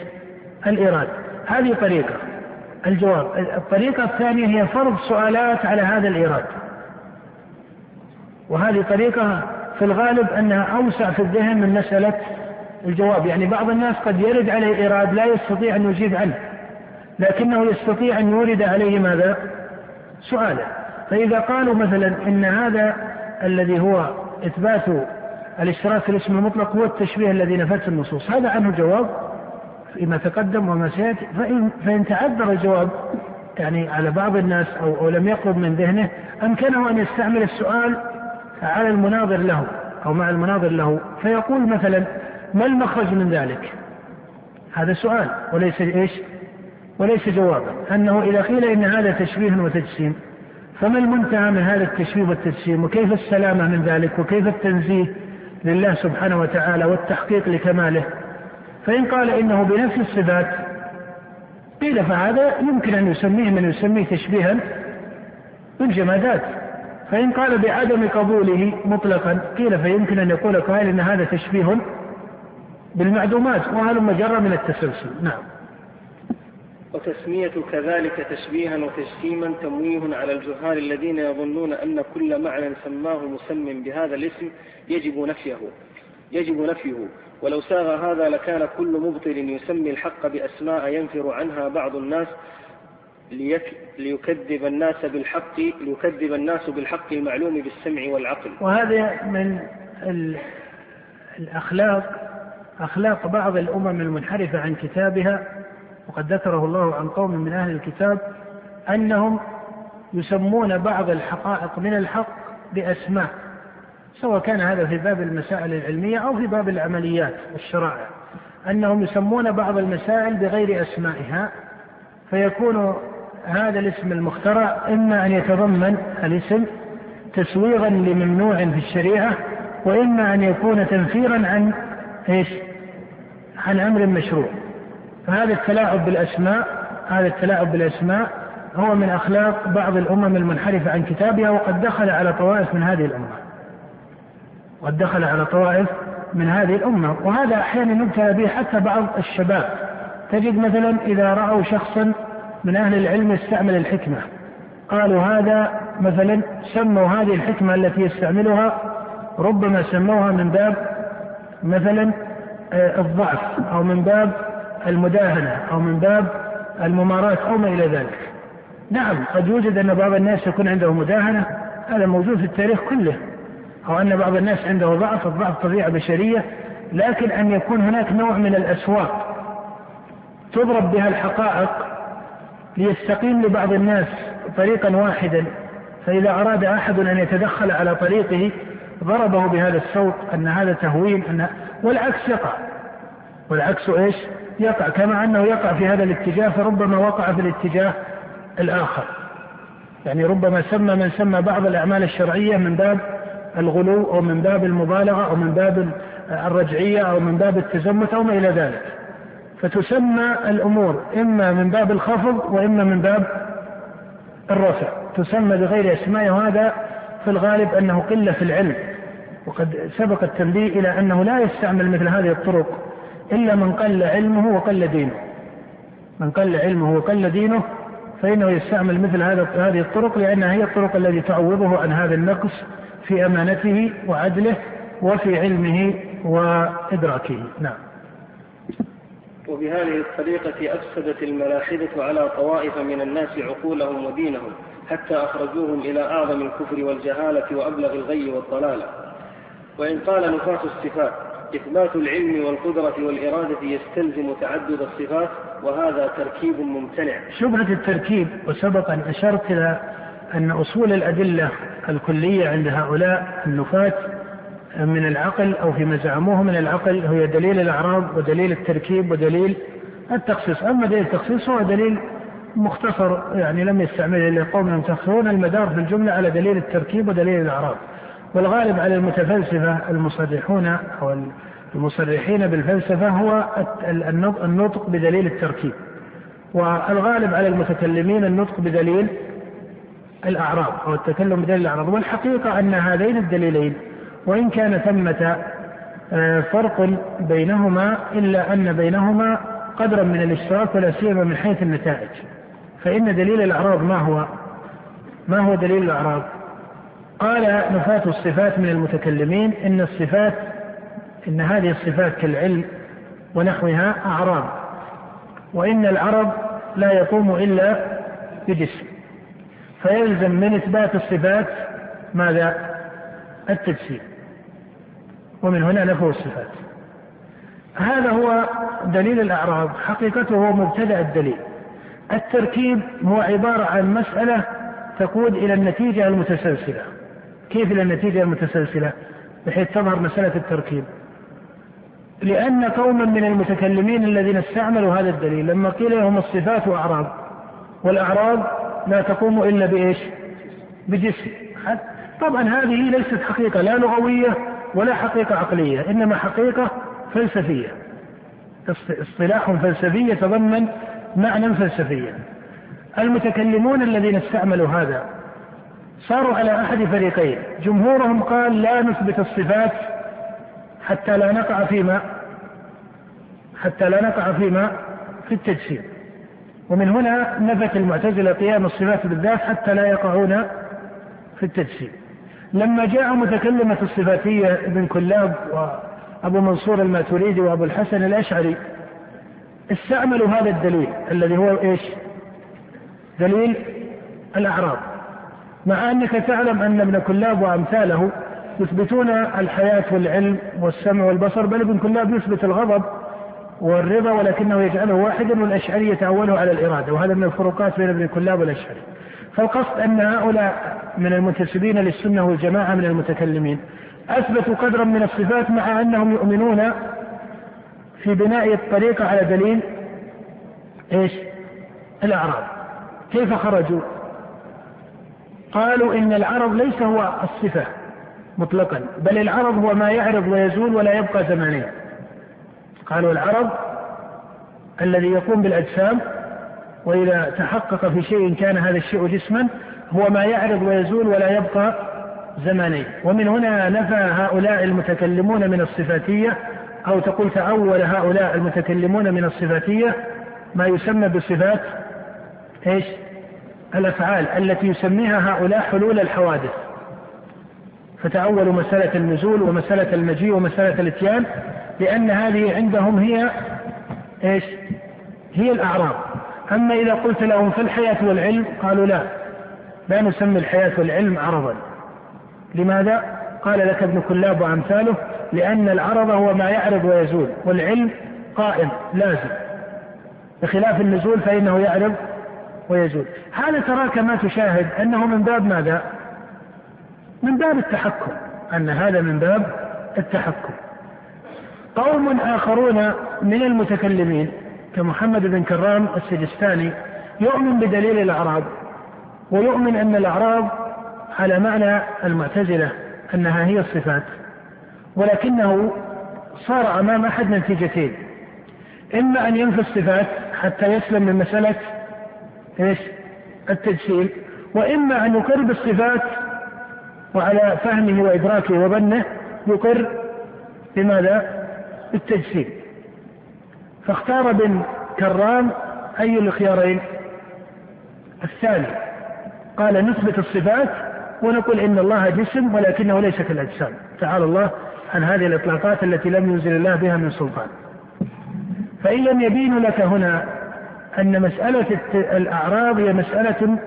الإيراد. هذه طريقة. الجواب. الطريقة الثانية هي فرض سؤالات على هذا الإيراد. وهذه طريقة في الغالب أنها أوسع في الذهن من مسألة الجواب. يعني بعض الناس قد يرد عليه إيراد لا يستطيع أن يجيب عنه لكنه يستطيع أن يورد عليه ماذا؟ سؤالا. فإذا قالوا مثلا إن هذا الذي هو إثبات الاشتراك في الاسم المطلق هو التشبيه الذي نفته النصوص هذا عنه جواب فيما تقدم وما سيأتي. فإن, فإن تعذر الجواب يعني على بعض الناس أو, أو لم يقرب من ذهنه أمكنه أن يستعمل السؤال على المناظر له أو مع المناظر له. فيقول مثلا ما المخرج من ذلك؟ هذا سؤال وليس إيش وليس جوابا. أنه إذا قيل إن هذا تشبيه وتجسيم فما المنتهى من هذا التشبيه والتجسيم؟ وكيف السلامة من ذلك؟ وكيف التنزيه لله سبحانه وتعالى والتحقيق لكماله؟ فإن قال إنه بنفس الصفات قيل فهذا يمكن أن يسميه من يسميه تشبيها بالجمادات فإن قال بعدم قبوله مطلقا قيل فيمكن أن يقول قائل إن هذا تشبيه بالمعدومات وهل مجرى من التسلسل؟ نعم. وتسمية كذلك تشبيها وتجسيما تمويه على الجهال الذين يظنون أن كل معنى سماه مسم بهذا الاسم يجب نفيه يجب نفيه ولو ساغ هذا لكان كل مبطل يسمي الحق بأسماء ينفر عنها بعض الناس ليك ليكذب الناس بالحق ليكذب الناس بالحق المعلوم بالسمع والعقل. وهذا من الأخلاق أخلاق بعض الأمم المنحرفة عن كتابها وقد ذكره الله عن قوم من أهل الكتاب أنهم يسمون بعض الحقائق من الحق بأسماء سواء كان هذا في باب المسائل العلمية أو في باب العمليات والشرائع أنهم يسمون بعض المسائل بغير أسمائها فيكون هذا الاسم المخترع إما أن يتضمن الاسم تسويغا لممنوع في الشريعة وإما أن يكون تنفيرا عن إيش؟ عن أمر مشروع فهذا التلاعب بالأسماء هذا التلاعب بالأسماء هو من أخلاق بعض الأمم المنحرفة عن كتابها وقد دخل على طوائف من هذه الأمة. قد دخل على طوائف من هذه الأمة وهذا أحيانا يبتلى به حتى بعض الشباب. تجد مثلا إذا رأوا شخصا من أهل العلم يستعمل الحكمة. قالوا هذا مثلا سموا هذه الحكمة التي يستعملها ربما سموها من باب مثلا آه، الضعف أو من باب المداهنة أو من باب المماراة أو ما إلى ذلك نعم قد يوجد أن بعض الناس يكون عنده مداهنة هذا موجود في التاريخ كله أو أن بعض الناس عنده ضعف الضعف طبيعة بشرية لكن أن يكون هناك نوع من الأسواق تضرب بها الحقائق ليستقيم لبعض الناس طريقا واحدا فإذا أراد أحد أن يتدخل على طريقه ضربه بهذا الصوت أن هذا تهوين أن والعكس يقع والعكس إيش؟ يقع كما أنه يقع في هذا الاتجاه فربما وقع في الاتجاه الآخر. يعني ربما سمى من سمى بعض الأعمال الشرعية من باب الغلو أو من باب المبالغة أو من باب الرجعية أو من باب التزمت أو ما إلى ذلك. فتسمى الأمور إما من باب الخفض وإما من باب الرفع، تسمى بغير أسماء وهذا في الغالب أنه قلة في العلم وقد سبق التنبيه إلى أنه لا يستعمل مثل هذه الطرق إلا من قل علمه وقل دينه. من قل علمه وقل دينه فإنه يستعمل مثل هذا هذه الطرق لأنها هي الطرق التي تعوضه عن هذا النقص في أمانته وعدله وفي علمه وإدراكه. نعم. وبهذه الطريقة أفسدت الملاحدة على طوائف من الناس عقولهم ودينهم حتى أخرجوهم إلى أعظم الكفر والجهالة وأبلغ الغي والضلالة وإن قال نفاة الصفات إثبات العلم والقدرة والإرادة يستلزم تعدد الصفات وهذا تركيب ممتنع. شبهة التركيب وسبق أن أشرت إلى أن أصول الأدلة الكلية عند هؤلاء النفاة من العقل أو فيما زعموه من العقل هي دليل الأعراض ودليل التركيب ودليل التخصيص. أما دليل التخصيص هو دليل مختصر يعني لم يستعمله إلا قوم يتخصصون المدار في الجملة على دليل التركيب ودليل الأعراض والغالب على المتفلسفة المصرحون أو المصرحين بالفلسفة هو النطق بدليل التركيب والغالب على المتكلمين النطق بدليل الأعراض أو التكلم بدليل الأعراض والحقيقة أن هذين الدليلين وإن كان ثمة آه، فرق بينهما إلا أن بينهما قدرا من الاشتراك ولا سيما من حيث النتائج فإن دليل الأعراض ما هو؟ ما هو دليل الأعراض؟ قال نفاة الصفات من المتكلمين إن الصفات إن هذه الصفات كالعلم ونحوها أعراض وإن العرض لا يقوم إلا بجسم. فيلزم من إثبات الصفات ماذا؟ التجسيم. ومن هنا نفوا الصفات. هذا هو دليل الأعراض حقيقته هو مبتدأ الدليل. التركيب هو عبارة عن مسألة تقود إلى النتيجة المتسلسلة. كيف إلى النتيجة المتسلسلة بحيث تظهر مسألة التركيب. لأن قوما من المتكلمين الذين استعملوا هذا الدليل لما قيل لهم الصفات أعراض والأعراض لا تقوم إلا بإيش؟ بجسم. طبعا هذه ليست حقيقة لا لغوية ولا حقيقة عقلية إنما حقيقة فلسفية. اصطلاح فلسفي يتضمن معنى فلسفيا. المتكلمون الذين استعملوا هذا صاروا على أحد فريقين. جمهورهم قال لا نثبت الصفات حتى لا نقع فيما حتى لا نقع فيما في التجسيم. ومن هنا نفت المعتزلة قيام الصفات بالذات حتى لا يقعون في التجسيم. لما جاء متكلمة الصفاتية ابن كلاب وأبو منصور الماتريدي وأبو الحسن الأشعري استعملوا هذا الدليل الذي هو إيش؟ دليل الأعراض مع أنك تعلم أن ابن كلاب وأمثاله يثبتون الحياة والعلم والسمع والبصر بل ابن كلاب يثبت الغضب والرضا ولكنه يجعله واحدا والأشعري يتأوله على الإرادة وهذا من الفروقات بين ابن كلاب والأشعري فالقصد أن هؤلاء من المنتسبين للسنة والجماعة من المتكلمين أثبتوا قدرا من الصفات مع أنهم يؤمنون في بناء الطريقة على دليل إيش؟ الأعراض كيف خرجوا؟ قالوا إن العرض ليس هو الصفة مطلقا بل العرض هو ما يعرض ويزول ولا يبقى زمانيا قالوا العرض الذي يقوم بالأجسام وإذا تحقق في شيء كان هذا الشيء جسما هو ما يعرض ويزول ولا يبقى زمانين ومن هنا نفى هؤلاء المتكلمون من الصفاتية أو تقول تأول هؤلاء المتكلمون من الصفاتية ما يسمى بصفات إيش؟ الأفعال التي يسميها هؤلاء حلول الحوادث. فتأولوا مسألة النزول ومسألة المجيء ومسألة الإتيان لأن هذه عندهم هي إيش؟ هي الأعراض أما إذا قلت لهم في الحياة والعلم قالوا لا لا نسمي الحياة والعلم عرضا لماذا؟ قال لك ابن كلاب وأمثاله لأن العرض هو ما يعرض ويزول والعلم قائم لازم بخلاف النزول فإنه يعرض ويزول. هذا ترى كما تشاهد أنه من باب ماذا؟ من باب التحكم أن هذا من باب التحكم. قوم آخرون من المتكلمين كمحمد بن كرام السجستاني يؤمن بدليل الأعراض ويؤمن أن الأعراض على معنى المعتزلة أنها هي الصفات ولكنه صار أمام أحد نتيجتين إما أن ينفي الصفات حتى يسلم من مسألة إيش؟ التجسيم وإما أن يقر بالصفات وعلى فهمه وإدراكه وظنه يقر بماذا؟ بالتجسيم فاختار ابن كرام أي الخيارين؟ الثاني قال نثبت الصفات ونقول إن الله جسم ولكنه ليس كالأجسام تعالى الله عن هذه الإطلاقات التي لم ينزل الله بها من سلطان فإن لم يبين لك هنا أن مسألة الأعراض هي مسألة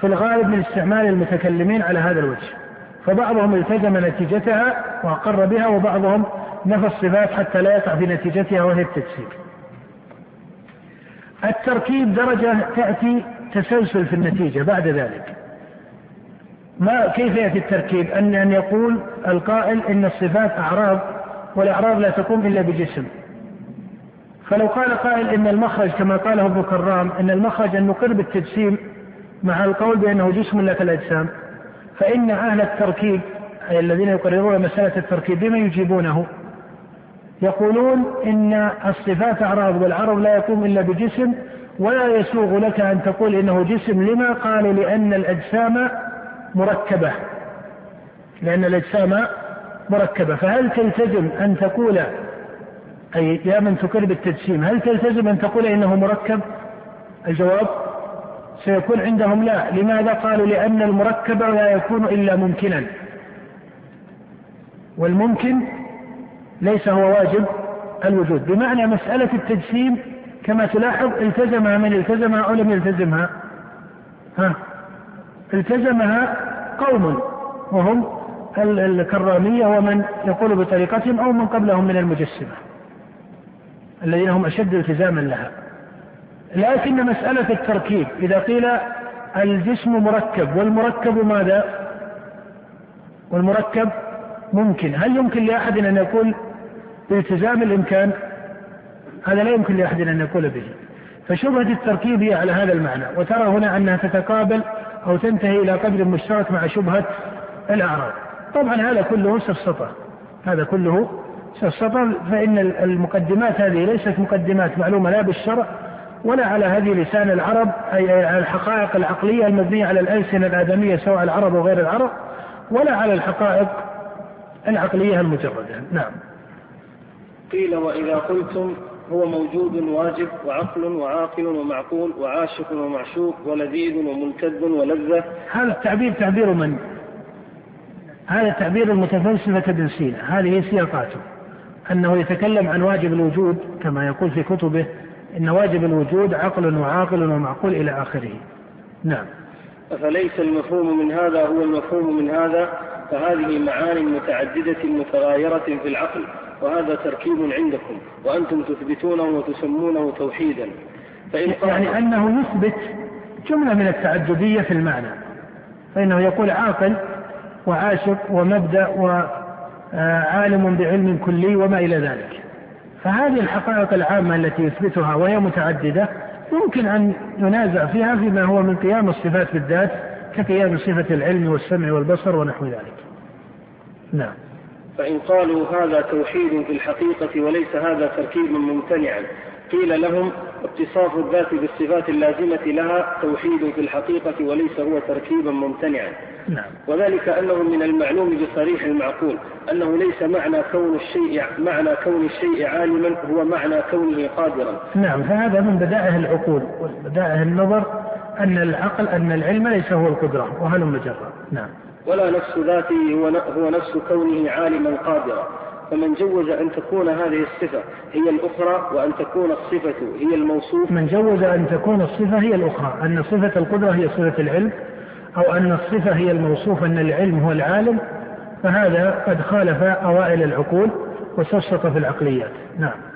في الغالب من استعمال المتكلمين على هذا الوجه. فبعضهم التزم نتيجتها وأقر بها وبعضهم نفى الصفات حتى لا يقع في نتيجتها وهي التجسيد. التركيب درجة تأتي تسلسل في النتيجة بعد ذلك. ما كيف يأتي التركيب؟ أن أن يقول القائل إن الصفات أعراض والأعراض لا تقوم إلا بجسم. فلو قال قائل إن المخرج كما قاله ابن كرام إن المخرج أن نقر بالتجسيم مع القول بأنه جسم لا كالأجسام فإن أهل التركيب أي الذين يقررون مسألة التركيب بما يجيبونه؟ يقولون إن الصفات أعراض والعرض لا يقوم إلا بجسم ولا يسوغ لك أن تقول إنه جسم لما قالوا لأن الأجسام مركبة. لأن الأجسام مركبة. فهل تلتزم أن تقول أي يا من تقر بالتجسيم هل تلتزم أن تقول إنه مركب؟ الجواب سيكون عندهم لا. لماذا قالوا؟ لأن المركب لا يكون إلا ممكنا. والممكن ليس هو واجب الوجود. بمعنى مسألة التجسيم كما تلاحظ التزمها من؟ التزمها أو لم يلتزمها؟ ها. التزمها قوم. وهم الكرامية ومن يقول بطريقتهم أو من قبلهم من المجسمة. الذين هم أشد التزاما لها. لكن مسألة التركيب. إذا قيل الجسم مركب والمركب ماذا؟ والمركب ممكن. هل يمكن لأحد أن يقول بالتزام الإمكان؟ هذا لا يمكن لأحد أن يقول به. فشبهة التركيب هي على هذا المعنى. وترى هنا أنها تتقابل أو تنتهي إلى قدر مشترك مع شبهة الأعراض طبعا هذا كله سفسطة. هذا كله السطر فإن المقدمات هذه ليست مقدمات معلومة لا بالشرع ولا على هذه لسان العرب أي على الحقائق العقلية المبنية على الألسنة الآدمية سواء العرب وغير العرب ولا على الحقائق العقلية المجردة. نعم. قيل وإذا قلتم هو موجود واجب وعقل وعاقل ومعقول وعاشق ومعشوق ولذيذ وملتذ ولذة. هذا التعبير تعبير من؟ هذا تعبير المتفلسفة ابن سينا. هذه سياقاته. أنه يتكلم عن واجب الوجود كما يقول في كتبه إن واجب الوجود عقل وعاقل ومعقول إلى آخره. نعم. فليس المفهوم من هذا هو المفهوم من هذا؟ فهذه معان متعددة متغايرة في العقل وهذا تركيب عندكم وأنتم تثبتونه وتسمونه توحيدا. فإن يعني أنه يثبت جملة من التعددية في المعنى فإنه يقول عاقل وعاشق ومبدأ عالم بعلم كلي وما إلى ذلك. فهذه الحقائق العامة التي يثبتها وهي متعددة يمكن أن ينازع فيها فيما هو من قيام الصفات بالذات كقيام صفة العلم والسمع والبصر ونحو ذلك. نعم. فإن قالوا هذا توحيد في الحقيقة وليس هذا تركيب ممتنعا. قيل لهم اتصاف الذات بالصفات اللازمة لها توحيد في الحقيقة وليس هو تركيبا ممتنعا. نعم. وذلك أنه من المعلوم بصريح المعقول أنه ليس معنى كون الشيء معنى كون الشيء عالما هو معنى كونه قادرا. نعم فهذا من بدائع العقول وبدائع النظر أن العقل أن العلم ليس هو القدرة وهل مجرد. نعم. ولا نفس ذاته هو نفس كونه عالما قادرا. فمن جوز أن تكون هذه الصفة هي الأخرى وأن تكون الصفة هي الموصوف. من جوز أن تكون الصفة هي الأخرى أن صفة القدرة هي صفة العلم أو أن الصفة هي الموصوف أن العلم هو العالم فهذا قد خالف أوائل العقول وسفسط في العقليات. نعم.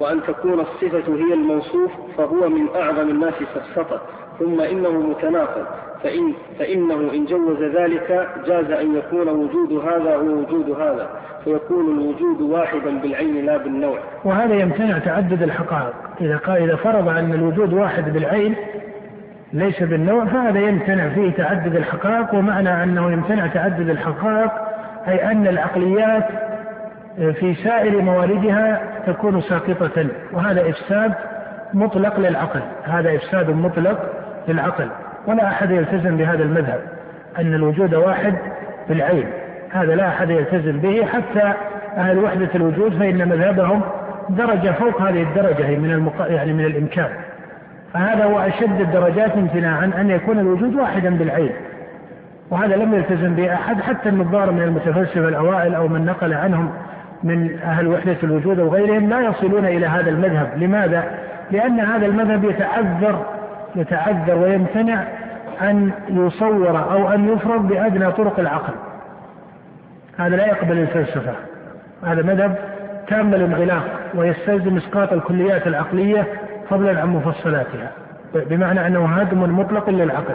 وأن تكون الصفة هي الموصوف فهو من أعظم الناس سفسطة ثم إنه متناقض. فإن فإنه إن جوز ذلك جاز أن يكون وجود هذا ووجود هذا. فيكون الوجود واحدا بالعين لا بالنوع. وهذا يمتنع تعدد الحقائق. إذا قال إذا فرض أن الوجود واحد بالعين ليس بالنوع فهذا يمتنع فيه تعدد الحقائق ومعنى أنه يمتنع تعدد الحقائق أي أن العقليات في سائر مواردها تكون ساقطة. وهذا إفساد مطلق للعقل. هذا إفساد مطلق للعقل ولا أحد يلتزم بهذا المذهب أن الوجود واحد بالعين هذا لا أحد يلتزم به حتى أهل وحدة الوجود فإن مذهبهم درجة فوق هذه الدرجة من المق... يعني من الإمكان. فهذا هو أشد الدرجات امتناعا أن يكون الوجود واحدا بالعين. وهذا لم يلتزم به أحد حتى النظار من المتفلسفة الأوائل أو من نقل عنهم من أهل وحدة الوجود أو غيرهم لا يصلون إلى هذا المذهب. لماذا؟ لأن هذا المذهب يتعذر يتعذر ويمتنع أن يصور أو أن يفرض بأدنى طرق العقل. هذا لا يقبل الفلسفة. هذا مذهب تام الانغلاق ويستلزم إسقاط الكليات العقلية فضلا عن مفصلاتها بمعنى أنه هدم مطلق للعقل.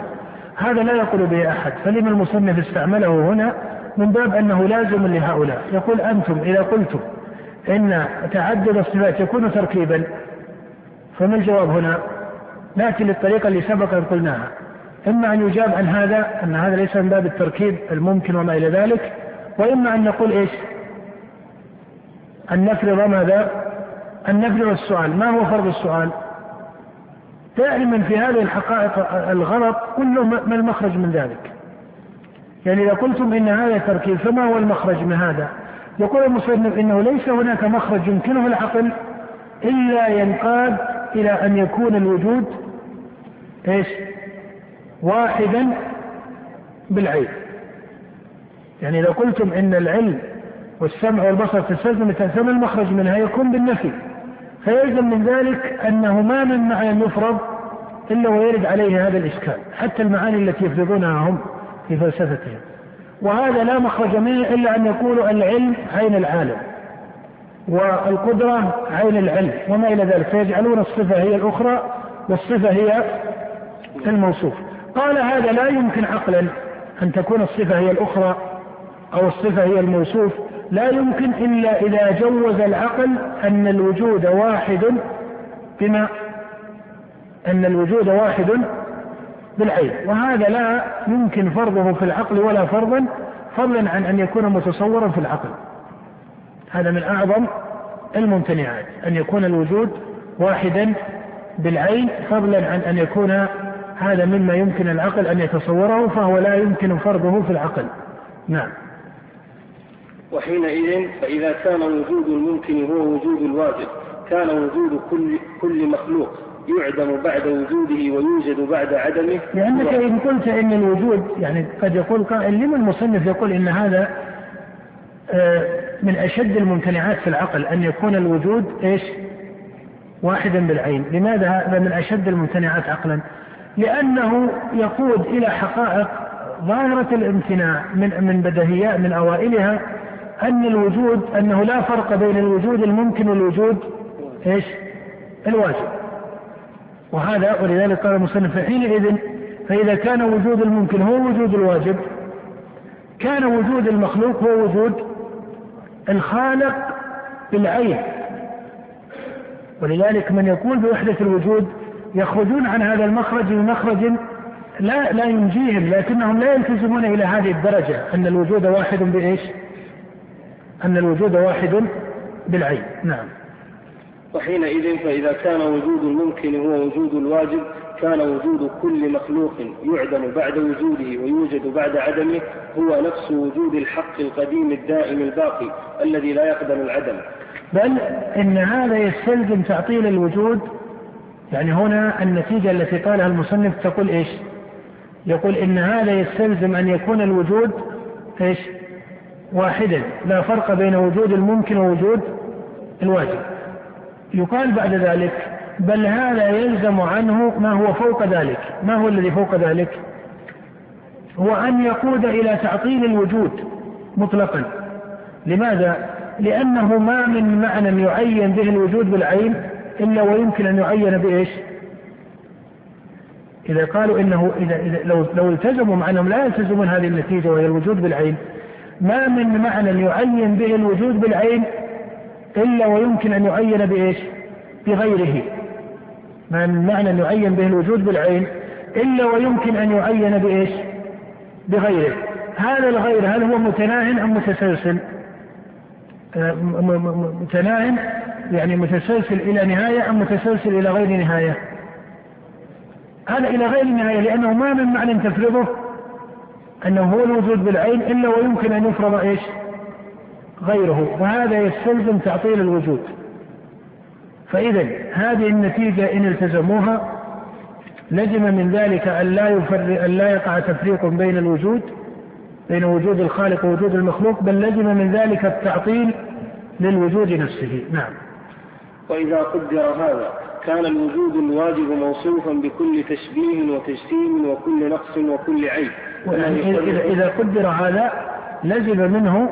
هذا لا يقول به أحد. فلما المصنف استعمله هنا من باب أنه لازم لهؤلاء. يقول أنتم إذا قلتم إن تعدد الصفات يكون تركيبا فما الجواب هنا؟ ناتي للطريقه اللي سبق أن قلناها إما أن يجاب عن هذا أن هذا ليس من باب التركيب الممكن وما إلى ذلك وإما أن نقول إيش؟ أن نفرض ماذا؟ أن نفرض السؤال، ما هو فرض السؤال؟ دائما في هذه الحقائق الغلط كله ما المخرج من ذلك؟ يعني إذا قلتم إن هذا تركيب فما هو المخرج من هذا؟ يقول المصنف إنه ليس هناك مخرج يمكنه العقل إلا ينقاد إلى أن يكون الوجود إيش؟ واحدا بالعين. يعني إذا قلتم إن العلم والسمع والبصر تستلزم تلزم المخرج منها يكون بالنفي فيلزم من ذلك أنه ما من معنى يفرض إلا ويرد عليه هذا الإشكال حتى المعاني التي يفرضونها هم في فلسفتهم وهذا لا مخرج منه إلا أن يقولوا العلم عين العالم والقدرة عين العلم وما إلى ذلك. فيجعلون الصفة هي الأخرى والصفة هي الموصوف. قال هذا لا يمكن عقلا أن تكون الصفة هي الأخرى أو الصفة هي الموصوف. لا يمكن إلا إذا جوز العقل أن الوجود واحد بما أن الوجود واحد بالعين. وهذا لا يمكن فرضه في العقل ولا فرضا فضلا عن أن يكون متصورا في العقل. هذا من أعظم الممتنعات أن يكون الوجود واحدا بالعين فضلا عن أن يكون هذا مما يمكن العقل أن يتصوره فهو لا يمكن فرضه في العقل. نعم. وحينئذ فإذا كان وجود الممكن هو وجود الواجب كان وجود كل كل مخلوق يعدم بعد وجوده ويوجد بعد عدمه. لأنك إن قلت إن الوجود يعني قد يقول قائل لما المصنف يقول إن هذا آه، من أشد الممتنعات في العقل أن يكون الوجود إيش واحدا بالعين لماذا هذا من أشد الممتنعات عقلا لأنه يقود إلى حقائق ظاهرة الامتناع من من بدهيات من أوائلها أن الوجود أنه لا فرق بين الوجود الممكن والوجود إيش؟ الواجب. وهذا ولذلك قال المصنف حينئذ فإذا كان وجود الممكن هو وجود الواجب كان وجود المخلوق هو وجود الخالق بالعين ولذلك من يقول بوحدة الوجود يخرجون عن هذا المخرج بمخرج لا لا ينجيهم لكنهم لا يلتزمون إلى هذه الدرجة أن الوجود واحد بإيش؟ أن الوجود واحد بالعين. نعم. وحينئذ فإذا كان وجود الممكن هو وجود الواجب كان وجود كل مخلوق يعدم بعد وجوده ويوجد بعد عدمه هو نفس وجود الحق القديم الدائم الباقي الذي لا يقبل العدم. بل إن هذا يستلزم تعطيل الوجود. يعني هنا النتيجة التي قالها المصنف تقول إيش؟ يقول إن هذا يستلزم أن يكون الوجود إيش؟ واحدا. لا فرق بين وجود الممكن ووجود الواجب. يقال بعد ذلك بل هذا يلزم عنه ما هو فوق ذلك. ما هو الذي فوق ذلك؟ هو أن يقود إلى تعطيل الوجود مطلقا. لماذا؟ لأنه ما من معنى يعين به الوجود بالعين إلا ويمكن أن يعين بإيش؟ إذا قالوا إنه إذا, إذا لو, لو التزموا مع أنهم لا يلتزمون هذه النتيجة وهي الوجود بالعين ما من معنى يعين به الوجود بالعين إلا ويمكن أن يعين بإيش؟ بغيره. من معنى يعين به الوجود بالعين إلا ويمكن أن يعين بإيش؟ بغيره. هذا الغير هل هو متناه أم متسلسل؟ آه، متناه يعني متسلسل إلى نهاية أم متسلسل إلى غير نهاية؟ هذا إلى غير نهاية لأنه ما من معنى تفرضه أنه هو الوجود بالعين إلا ويمكن أن يفرض إيش؟ غيره. وهذا يستلزم تعطيل الوجود. فإذا هذه النتيجة إن التزموها لزم من ذلك أن لا يفرق أن لا يقع تفريق بين الوجود بين وجود الخالق ووجود المخلوق بل لزم من ذلك التعطيل للوجود نفسه. نعم. وإذا قدر هذا كان الوجود الواجب موصوفا بكل تشبيه وتجسيم وكل نقص وكل عيب. إذا, إذا قدر هذا لزم منه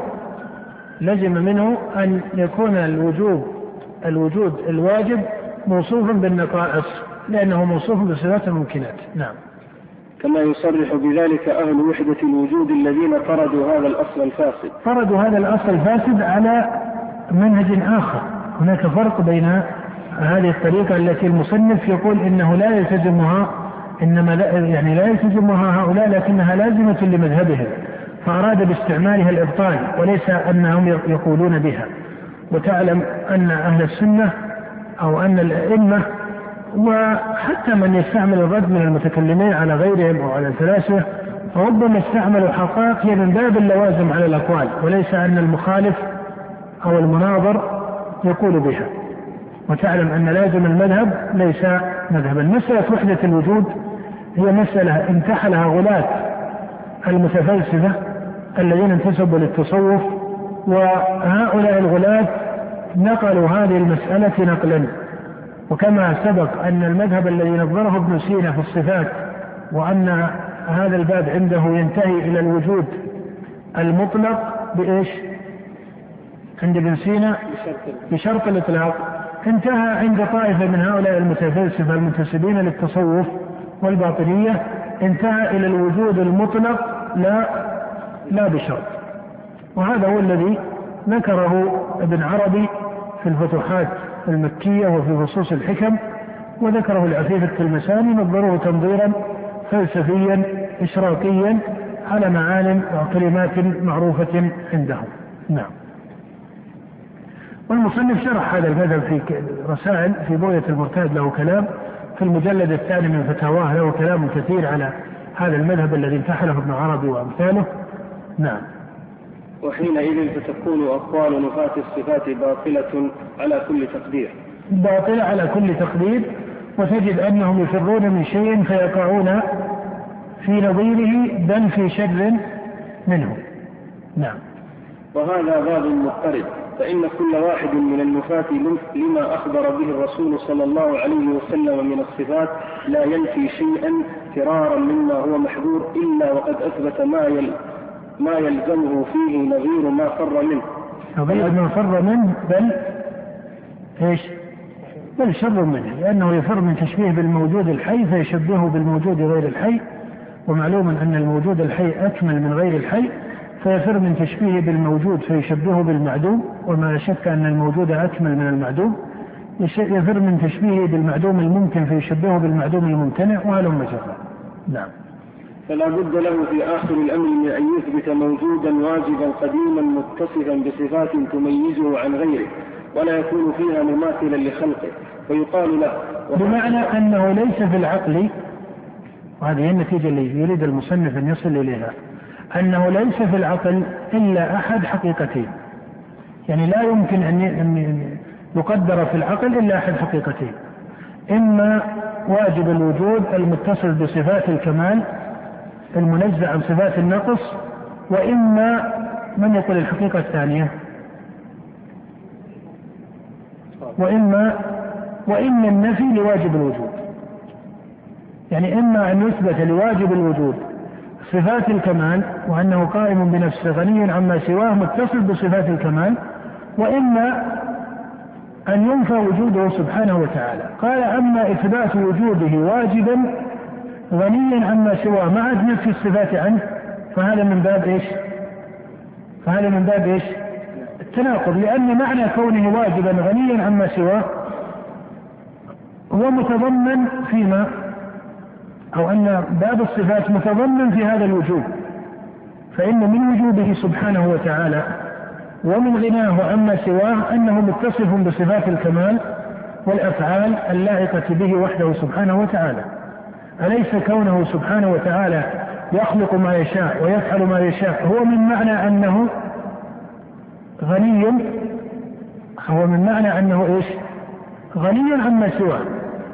لزم منه أن يكون الوجود الوجود الواجب موصوفا بالنقائص لأنه موصوف بصفات الممكنات. نعم. كما يصرح بذلك أهل وحدة الوجود الذين طردوا هذا الأصل الفاسد. طردوا هذا الأصل الفاسد على منهج آخر. هناك فرق بين هذه الطريقة التي المصنف يقول إنه لا يلتزمها إنما لا يعني لا يلتزمها هؤلاء لكنها لازمة لمذهبهم فأراد باستعمالها الإبطال وليس أنهم يقولون بها. وتعلم أن أهل السنة أو أن الأئمة وحتى من يستعمل الرد من المتكلمين على غيرهم أو على الفلاسفة ربما استعملوا حقائق هي من باب اللوازم على الأقوال وليس أن المخالف أو المناظر يقول بها. وتعلم أن لازم المذهب ليس مذهبا. مسألة وحدة الوجود هي مسألة انتحلها غلاة المتفلسفة الذين انتسبوا للتصوف وهؤلاء الغلاة نقلوا هذه المسألة نقلا. وكما سبق أن المذهب الذي نظره ابن سينا في الصفات وأن هذا الباب عنده ينتهي إلى الوجود المطلق بإيش؟ عند ابن سينا؟ بشرط. الإطلاق. انتهى عند طائفة من هؤلاء المتفلسفة المنتسبين للتصوف والباطنية انتهى إلى الوجود المطلق لا لا بشرط. وهذا هو الذي ذكره ابن عربي في الفتوحات المكية وفي فصوص الحكم وذكره العفيف التلمساني نظروه تنظيرا فلسفيا إشراقيا على معان وكلمات معروفة عندهم نعم. والمصنف شرح هذا المذهب في رسائل في بغية المرتاد له كلام في المجلد الثاني من فتاواه له كلام كثير على هذا المذهب الذي انتحله ابن عربي وأمثاله. نعم. وحينئذ فتكون أقوال نفاة الصفات باطلة على كل تقدير. باطلة على كل تقدير وتجد أنهم يفرون من شيء فيقعون في نظيره بل في شر منه. نعم. وهذا باب مضطرد فإن كل واحد من النفاة لما أخبر به الرسول صلى الله عليه وسلم من الصفات لا ينفي شيئا فرارا مما هو محذور إلا وقد أثبت ما يل ما يلزمه فيه نظير ما فر منه. نظير ما فر منه بل إيش؟ بل شر منه لأنه يفر من تشبيه بالموجود الحي فيشبهه بالموجود غير الحي. ومعلوم أن الموجود الحي أكمل من غير الحي فيفر من تشبيهه بالموجود فيشبهه بالمعدوم. وما شك أن الموجود أكمل من المعدوم. يفر من تشبيهه بالمعدوم الممكن فيشبهه بالمعدوم الممتنع وهلم جرا نعم. فلا بد له في آخر الأمر من أن يثبت موجودا واجبا قديما متصفا بصفات تميزه عن غيره ولا يكون فيها مماثلا لخلقه فيقال له بمعنى أنه ليس في العقل وهذه هي النتيجة اللي يريد المصنف أن يصل إليها أنه ليس في العقل إلا أحد حقيقتين. يعني لا يمكن أن يقدر في العقل إلا أحد حقيقتين. إما واجب الوجود المتصل بصفات الكمال المنزع عن صفات النقص وإما من يقول الحقيقة الثانية؟ وإما وإما النفي لواجب الوجود. يعني إما أن يثبت لواجب الوجود صفات الكمال وأنه قائم بنفسه غني عما سواه متصل بصفات الكمال وإما أن ينفى وجوده سبحانه وتعالى. قال أما إثبات وجوده واجبا غنيا عما سواه مع نفي الصفات عنه فهذا من باب إيش؟ فهذا من باب إيش؟ التناقض لأن معنى كونه واجبا غنيا عما سواه هو متضمن فيما أو أن باب الصفات متضمن في هذا الوجوب فإن من وجوبه سبحانه وتعالى ومن غناه عما سواه أنه متصف بصفات الكمال والأفعال اللائقة به وحده سبحانه وتعالى أليس كونه سبحانه وتعالى يخلق ما يشاء ويفعل ما يشاء؟ هو من معنى أنه غني هو من معنى أنه إيش؟ غني عما سواه.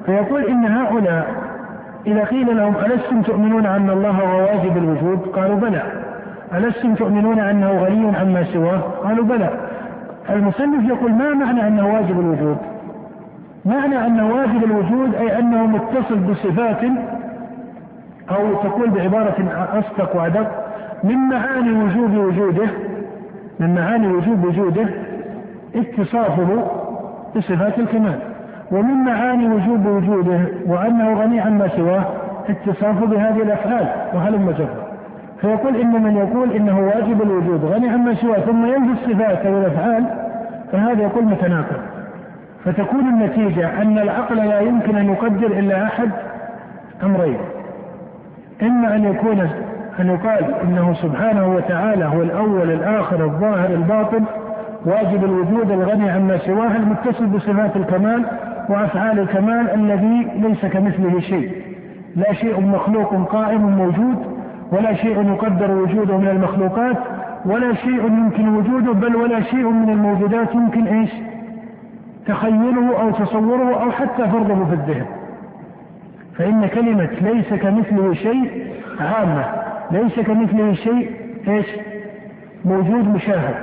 فيقول إن هؤلاء إذا قيل لهم ألستم تؤمنون أن الله هو واجب الوجود؟ قالوا بلى. ألستم تؤمنون أنه غني عما سواه؟ قالوا بلى. المصنف يقول ما معنى أنه واجب الوجود؟ معنى أنه واجب الوجود أي أنه متصل بصفات أو تقول بعبارة أصدق وأدق من معاني وجوب وجوده من معاني وجوب وجوده اتصافه بصفات الكمال ومن معاني وجوب وجوده وأنه غني عما سواه اتصافه بهذه الأفعال وهلم جرا فيقول إن من يقول إنه واجب الوجود غني عما سواه ثم ينفي الصفات أو الأفعال فهذا يقول متناقض. فتكون النتيجة أن العقل لا يمكن أن يقدر إلا أحد أمرين إما أن يكون أن يقال إنه سبحانه وتعالى هو الأول الآخر الظاهر الباطن واجب الوجود الغني عما سواه المتصل بصفات الكمال وأفعال الكمال الذي ليس كمثله شيء لا شيء مخلوق قائم موجود ولا شيء يقدر وجوده من المخلوقات ولا شيء يمكن وجوده بل ولا شيء من الموجودات يمكن إيش؟ تخيله أو تصوره أو حتى فرضه في الذهن. فإن كلمة ليس كمثله شيء عامة، ليس كمثله شيء إيش؟ موجود مشاهد.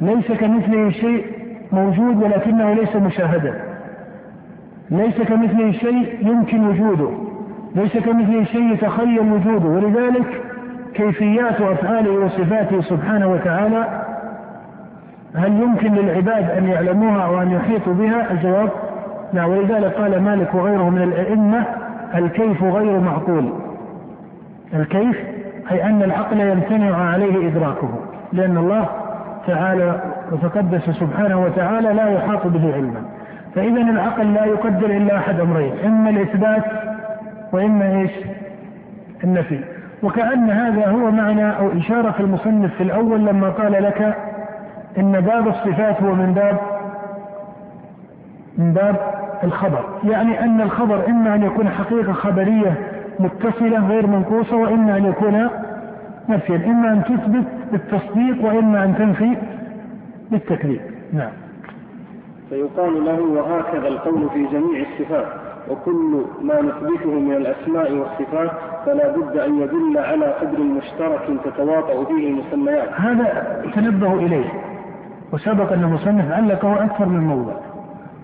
ليس كمثله شيء موجود ولكنه ليس مشاهدا. ليس كمثله شيء يمكن وجوده. ليس كمثله شيء يتخيل وجوده ولذلك كيفيات أفعاله وصفاته سبحانه وتعالى هل يمكن للعباد أن يعلموها أو أن يحيطوا بها؟ الجواب لا ولذلك قال مالك وغيره من الأئمة الكيف غير معقول. الكيف أي أن العقل يمتنع عليه إدراكه لأن الله تعالى وتقدس سبحانه وتعالى لا يحاط به علما. فإذا العقل لا يقدر إلا أحد أمرين إما الإثبات وإما إيش؟ النفي. وكأن هذا هو معنى أو إشارة المصنف في الأول لما قال لك إن باب الصفات هو من باب من باب الخبر. يعني أن الخبر إما أن يكون حقيقة خبرية متصلة غير منقوصة وإما أن يكون نفيا. إما أن تثبت بالتصديق وإما أن تنفي بالتكذيب. نعم. فيقال له وهكذا القول في جميع الصفات وكل ما نثبته من الأسماء والصفات فلا بد أن يدل على قدر مشترك تتواطأ فيه المسميات. هذا تنبه إليه. وسبق أن المصنف علقه أكثر من موضع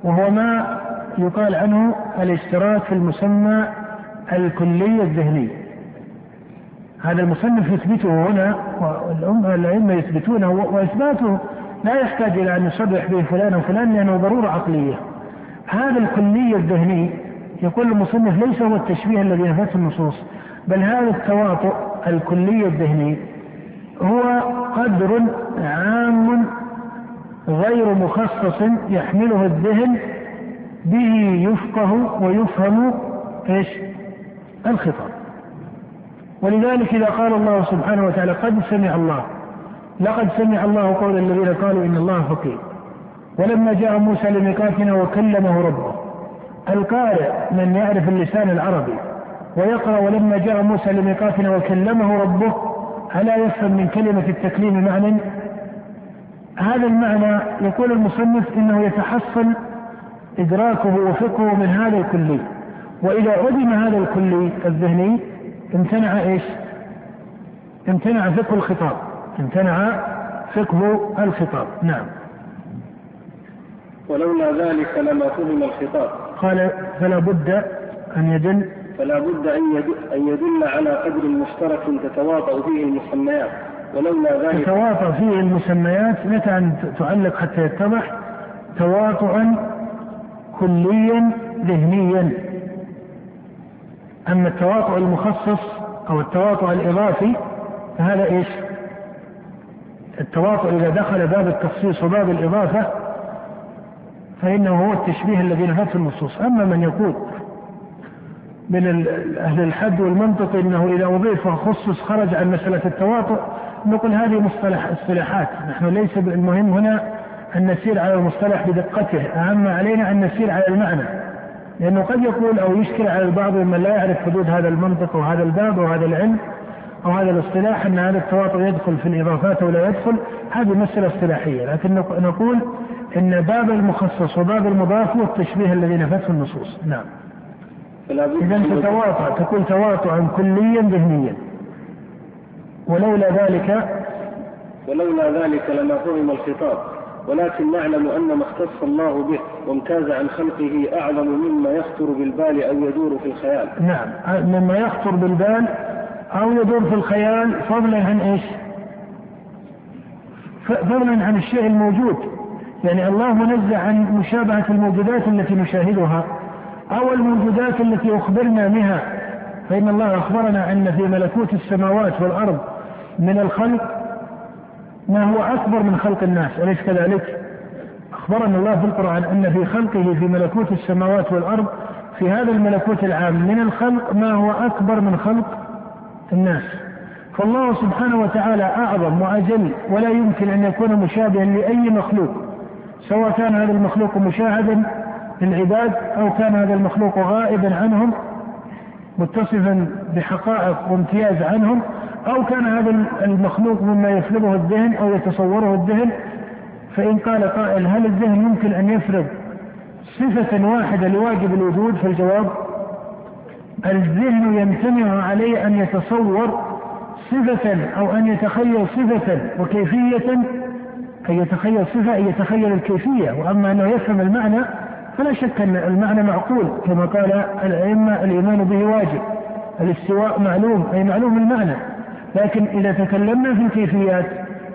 وهو ما يقال عنه الاشتراك في المسمى الكلي الذهني. هذا المصنف يثبته هنا والأئمة يثبتونه وإثباته لا يحتاج إلى أن يصرح به فلان وفلان لأنه ضرورة عقلية. هذا الكلي الذهني يقول المصنف ليس هو التشبيه الذي نفته النصوص بل هذا التواطؤ الكلي الذهني هو قدر عام غير مخصص يحمله الذهن به يفقه ويفهم إيش؟ الخطاب. ولذلك إذا قال الله سبحانه وتعالى قد سمع الله لقد سمع الله قول الذين قالوا إن الله فقير ولما جاء موسى لميقاتنا وكلمه ربه القارئ من يعرف اللسان العربي ويقرأ ولما جاء موسى لميقاتنا وكلمه ربه ألا يفهم من كلمة التكليم معنى هذا المعنى يقول المصنف إنه يتحصل إدراكه وفقهه من هذا الكلي. وإذا عدم هذا الكلي الذهني امتنع إيش؟ امتنع فقه الخطاب. امتنع فقه الخطاب. نعم. ولولا ذلك لما فهم الخطاب. قال فلا بد أن يدل. فلا بد أن يدل على قدر مشترك تتواطأ فيه المسميات ولولا ذلك تتواطأ فيه المسميات متى أن تعلق حتى يتضح؟ تواطؤا كليا ذهنيا. أما التواطؤ المخصص أو التواطؤ الإضافي فهذا إيش؟ التواطؤ إذا دخل باب التخصيص وباب الإضافة فإنه هو التشبيه الذي نفته النصوص. أما من يقول من أهل الحد والمنطق أنه إذا أضيف وخصص خرج عن مسألة التواطؤ نقول هذه مصطلح اصطلاحات. نحن ليس المهم هنا أن نسير على المصطلح بدقته. أهم علينا أن نسير على المعنى. لأنه قد يقول أو يشكل على البعض ممن لا يعرف حدود هذا المنطق وهذا الباب وهذا العلم أو هذا الاصطلاح أن هذا التواطؤ يدخل في الإضافات أو لا يدخل. هذه مسألة اصطلاحية. لكن نقول أن باب المخصص وباب المضاف هو التشبيه الذي نفته النصوص. نعم. إذا تتواطأ تكون تواطؤا كليا ذهنيا. ولولا ذلك ولولا ذلك لما فهم الخطاب. ولكن نعلم أن ما اختص الله به وامتاز عن خلقه أعظم مما يخطر بالبال أو يدور في الخيال. نعم. مما يخطر بالبال أو يدور في الخيال فضلا عن إيش؟ فضلا عن الشيء الموجود. يعني الله منزه عن مشابهة الموجودات التي نشاهدها أو الموجودات التي أخبرنا بها. فإن الله أخبرنا أن في ملكوت السماوات والأرض من الخلق ما هو أكبر من خلق الناس أليس كذلك؟ أخبرنا الله في القرآن أن في خلقه في ملكوت السماوات والأرض في هذا الملكوت العام من الخلق ما هو أكبر من خلق الناس فالله سبحانه وتعالى أعظم وأجل ولا يمكن أن يكون مشابها لأي مخلوق سواء كان هذا المخلوق مشاهدا للعباد أو كان هذا المخلوق غائبا عنهم متصفا بحقائق وامتياز عنهم أو كان هذا المخلوق مما يفرضه الذهن أو يتصوره الذهن فإن قال قائل هل الذهن يمكن أن يفرض صفة واحدة لواجب الوجود؟ فالجواب الذهن يمتنع عليه أن يتصور صفة أو أن يتخيل صفة وكيفية أن يتخيل صفة أن يتخيل الكيفية وأما أنه يفهم المعنى فلا شك أن المعنى معقول كما قال الأئمة الإيمان به واجب الاستواء معلوم أي معلوم المعنى. لكن إذا تكلمنا في الكيفيات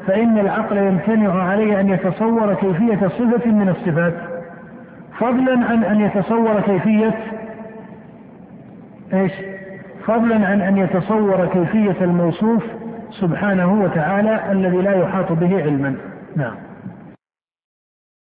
فإن العقل يمتنع عليه أن يتصور كيفية صفة من الصفات فضلا عن أن يتصور كيفية إيش؟ فضلا عن أن يتصور كيفية الموصوف سبحانه وتعالى الذي لا يحاط به علما. نعم.